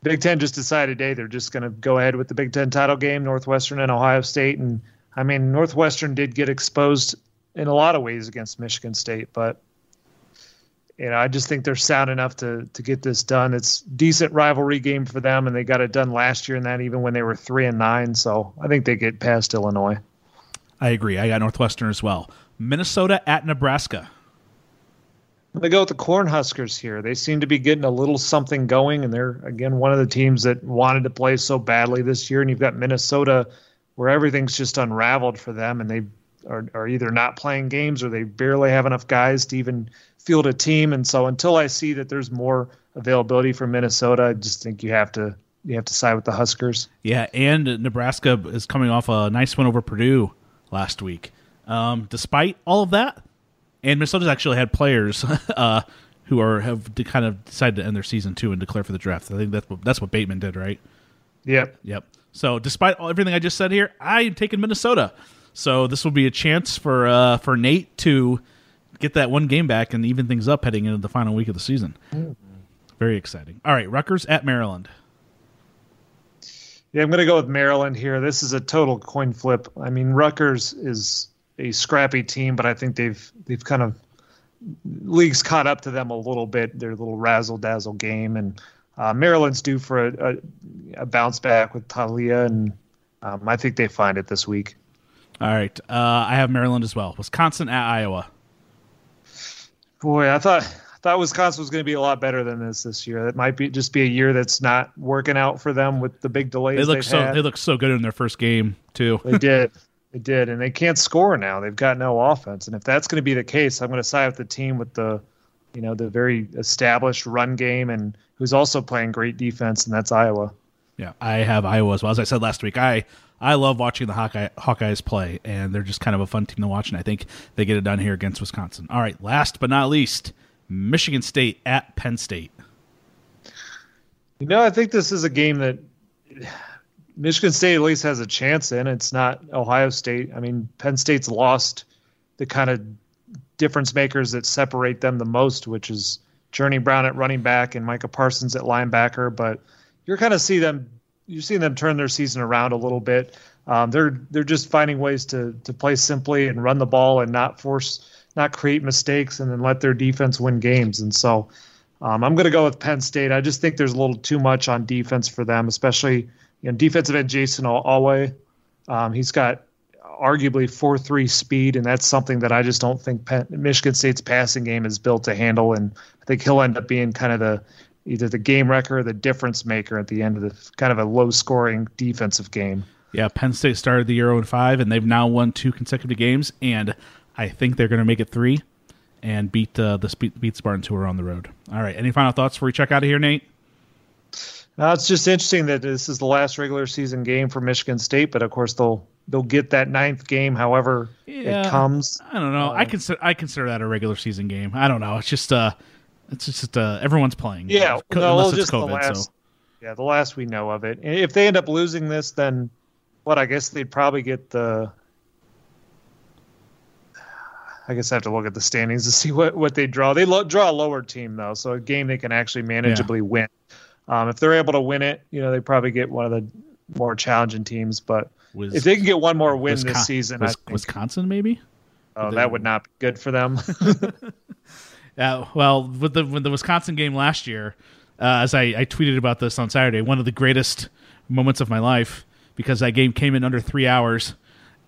Big Ten just decided, hey, they're just going to go ahead with the Big Ten title game, Northwestern and Ohio State, and I mean Northwestern did get exposed in a lot of ways against Michigan State, but you know, I just think they're sound enough to to get this done. It's decent rivalry game for them, and they got it done last year, and that even when they were three and nine. So I think they get past Illinois. I agree. I got Northwestern as well. Minnesota at Nebraska. I'm gonna go with the Cornhuskers here. They seem to be getting a little something going, and they're again one of the teams that wanted to play so badly this year. And you've got Minnesota, where everything's just unraveled for them, and they are, are either not playing games or they barely have enough guys to even field a team. And so until I see that there's more availability for Minnesota, I just think you have to you have to side with the Huskers. Yeah, and Nebraska is coming off a nice win over Purdue last week. Um, despite all of that, and Minnesota's actually had players uh, who are have kind of decided to end their season too and declare for the draft. I think that's what, that's what Bateman did, right? Yep. Yep. So despite all, everything I just said here, I am taking Minnesota. So this will be a chance for uh, for Nate to get that one game back and even things up heading into the final week of the season. Mm-hmm. Very exciting. All right, Rutgers at Maryland. Yeah, I'm going to go with Maryland here. This is a total coin flip. I mean, Rutgers is a scrappy team, but I think they've they've kind of leagues caught up to them a little bit. Their little razzle dazzle game, and uh, Maryland's due for a, a, a, bounce back with Taulia, and um, I think they find it this week. All right, uh, I have Maryland as well. Wisconsin at Iowa. Boy, I thought I thought Wisconsin was going to be a lot better than this this year. That might be just be a year that's not working out for them with the big delays. They look so had. they look so good in their first game too. They did. They did, and they can't score now. They've got no offense, and if that's going to be the case, I'm going to side with the team with the, you know, the very established run game and who's also playing great defense, and that's Iowa. Yeah, I have Iowa as well. As I said last week, I I love watching the Hawkeye, Hawkeyes play, and they're just kind of a fun team to watch. And I think they get it done here against Wisconsin. All right, last but not least, Michigan State at Penn State. You know, I think this is a game that Michigan State at least has a chance in. It's not Ohio State. I mean, Penn State's lost the kind of difference makers that separate them the most, which is Journey Brown at running back and Micah Parsons at linebacker. But you're kind of see them you're seeing them turn their season around a little bit. Um, they're they're just finding ways to to play simply and run the ball and not force not create mistakes and then let their defense win games. And so um, I'm going to go with Penn State. I just think there's a little too much on defense for them, especially you know defensive end Jayson Oweh. Um, he's got arguably 4 3 speed, and that's something that I just don't think Penn, Michigan State's passing game is built to handle. And I think he'll end up being kind of the either the game wrecker or the difference maker at the end of the kind of a low scoring defensive game. Yeah, Penn State started the year 0 5, and they've now won two consecutive games, and I think they're going to make it three and beat uh, the beat Spartans who are on the road. All right, any final thoughts before we check out of here, Nate? Uh, it's just interesting that this is the last regular season game for Michigan State, but of course they'll they'll get that ninth game, however yeah, it comes. I don't know. Uh, I consider I consider that a regular season game. I don't know. It's just uh, it's just uh, everyone's playing. Yeah, no, unless it's COVID. Last, so. Yeah, the last we know of it. If they end up losing this, then what? I guess they'd probably get the. I guess I have to look at the standings to see what, what they draw. They lo- draw a lower team though, so a game they can actually manageably yeah. win. Um, if they're able to win it, you know, they probably get one of the more challenging teams. But was, if they can get one more win Wisconsin, this season, was, Wisconsin maybe. Oh, that would not be good for them. yeah, well, with the with the Wisconsin game last year, uh, as I, I tweeted about this on Saturday, one of the greatest moments of my life because that game came in under three hours,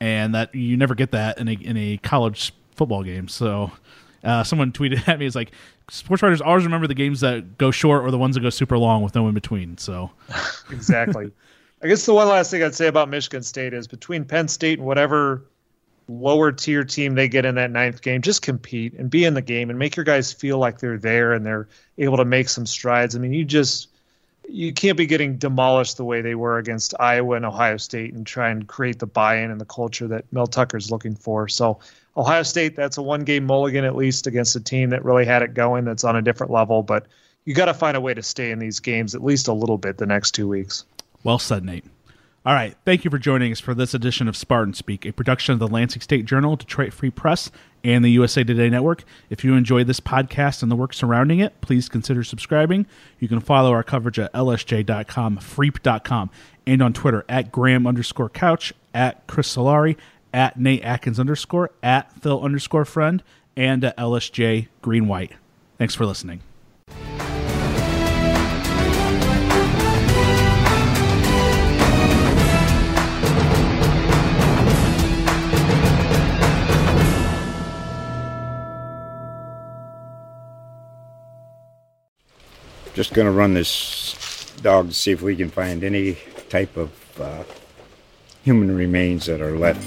and that you never get that in a in a college football game. So, uh, someone tweeted at me, "It's like sports writers always remember the games that go short or the ones that go super long with no in between." So, exactly. I guess the one last thing I'd say about Michigan State is between Penn State and whatever lower tier team they get in that ninth game, just compete and be in the game and make your guys feel like they're there and they're able to make some strides. I mean, you just you can't be getting demolished the way they were against Iowa and Ohio State and try and create the buy-in and the culture that Mel Tucker's looking for. So Ohio State, that's a one-game mulligan at least against a team that really had it going. That's on a different level, but you got to find a way to stay in these games at least a little bit the next two weeks. Well said, Nate. All right. Thank you for joining us for this edition of Spartan Speak, a production of the Lansing State Journal, Detroit Free Press, and the USA Today Network. If you enjoy this podcast and the work surrounding it, please consider subscribing. You can follow our coverage at lsj.com, freep.com, and on Twitter at Graham underscore couch, at Chris Solari, at Nate Atkins underscore, at Phil underscore friend, and at LSJ Green White. Thanks for listening. Just going to run this dog to see if we can find any type of uh, human remains that are left.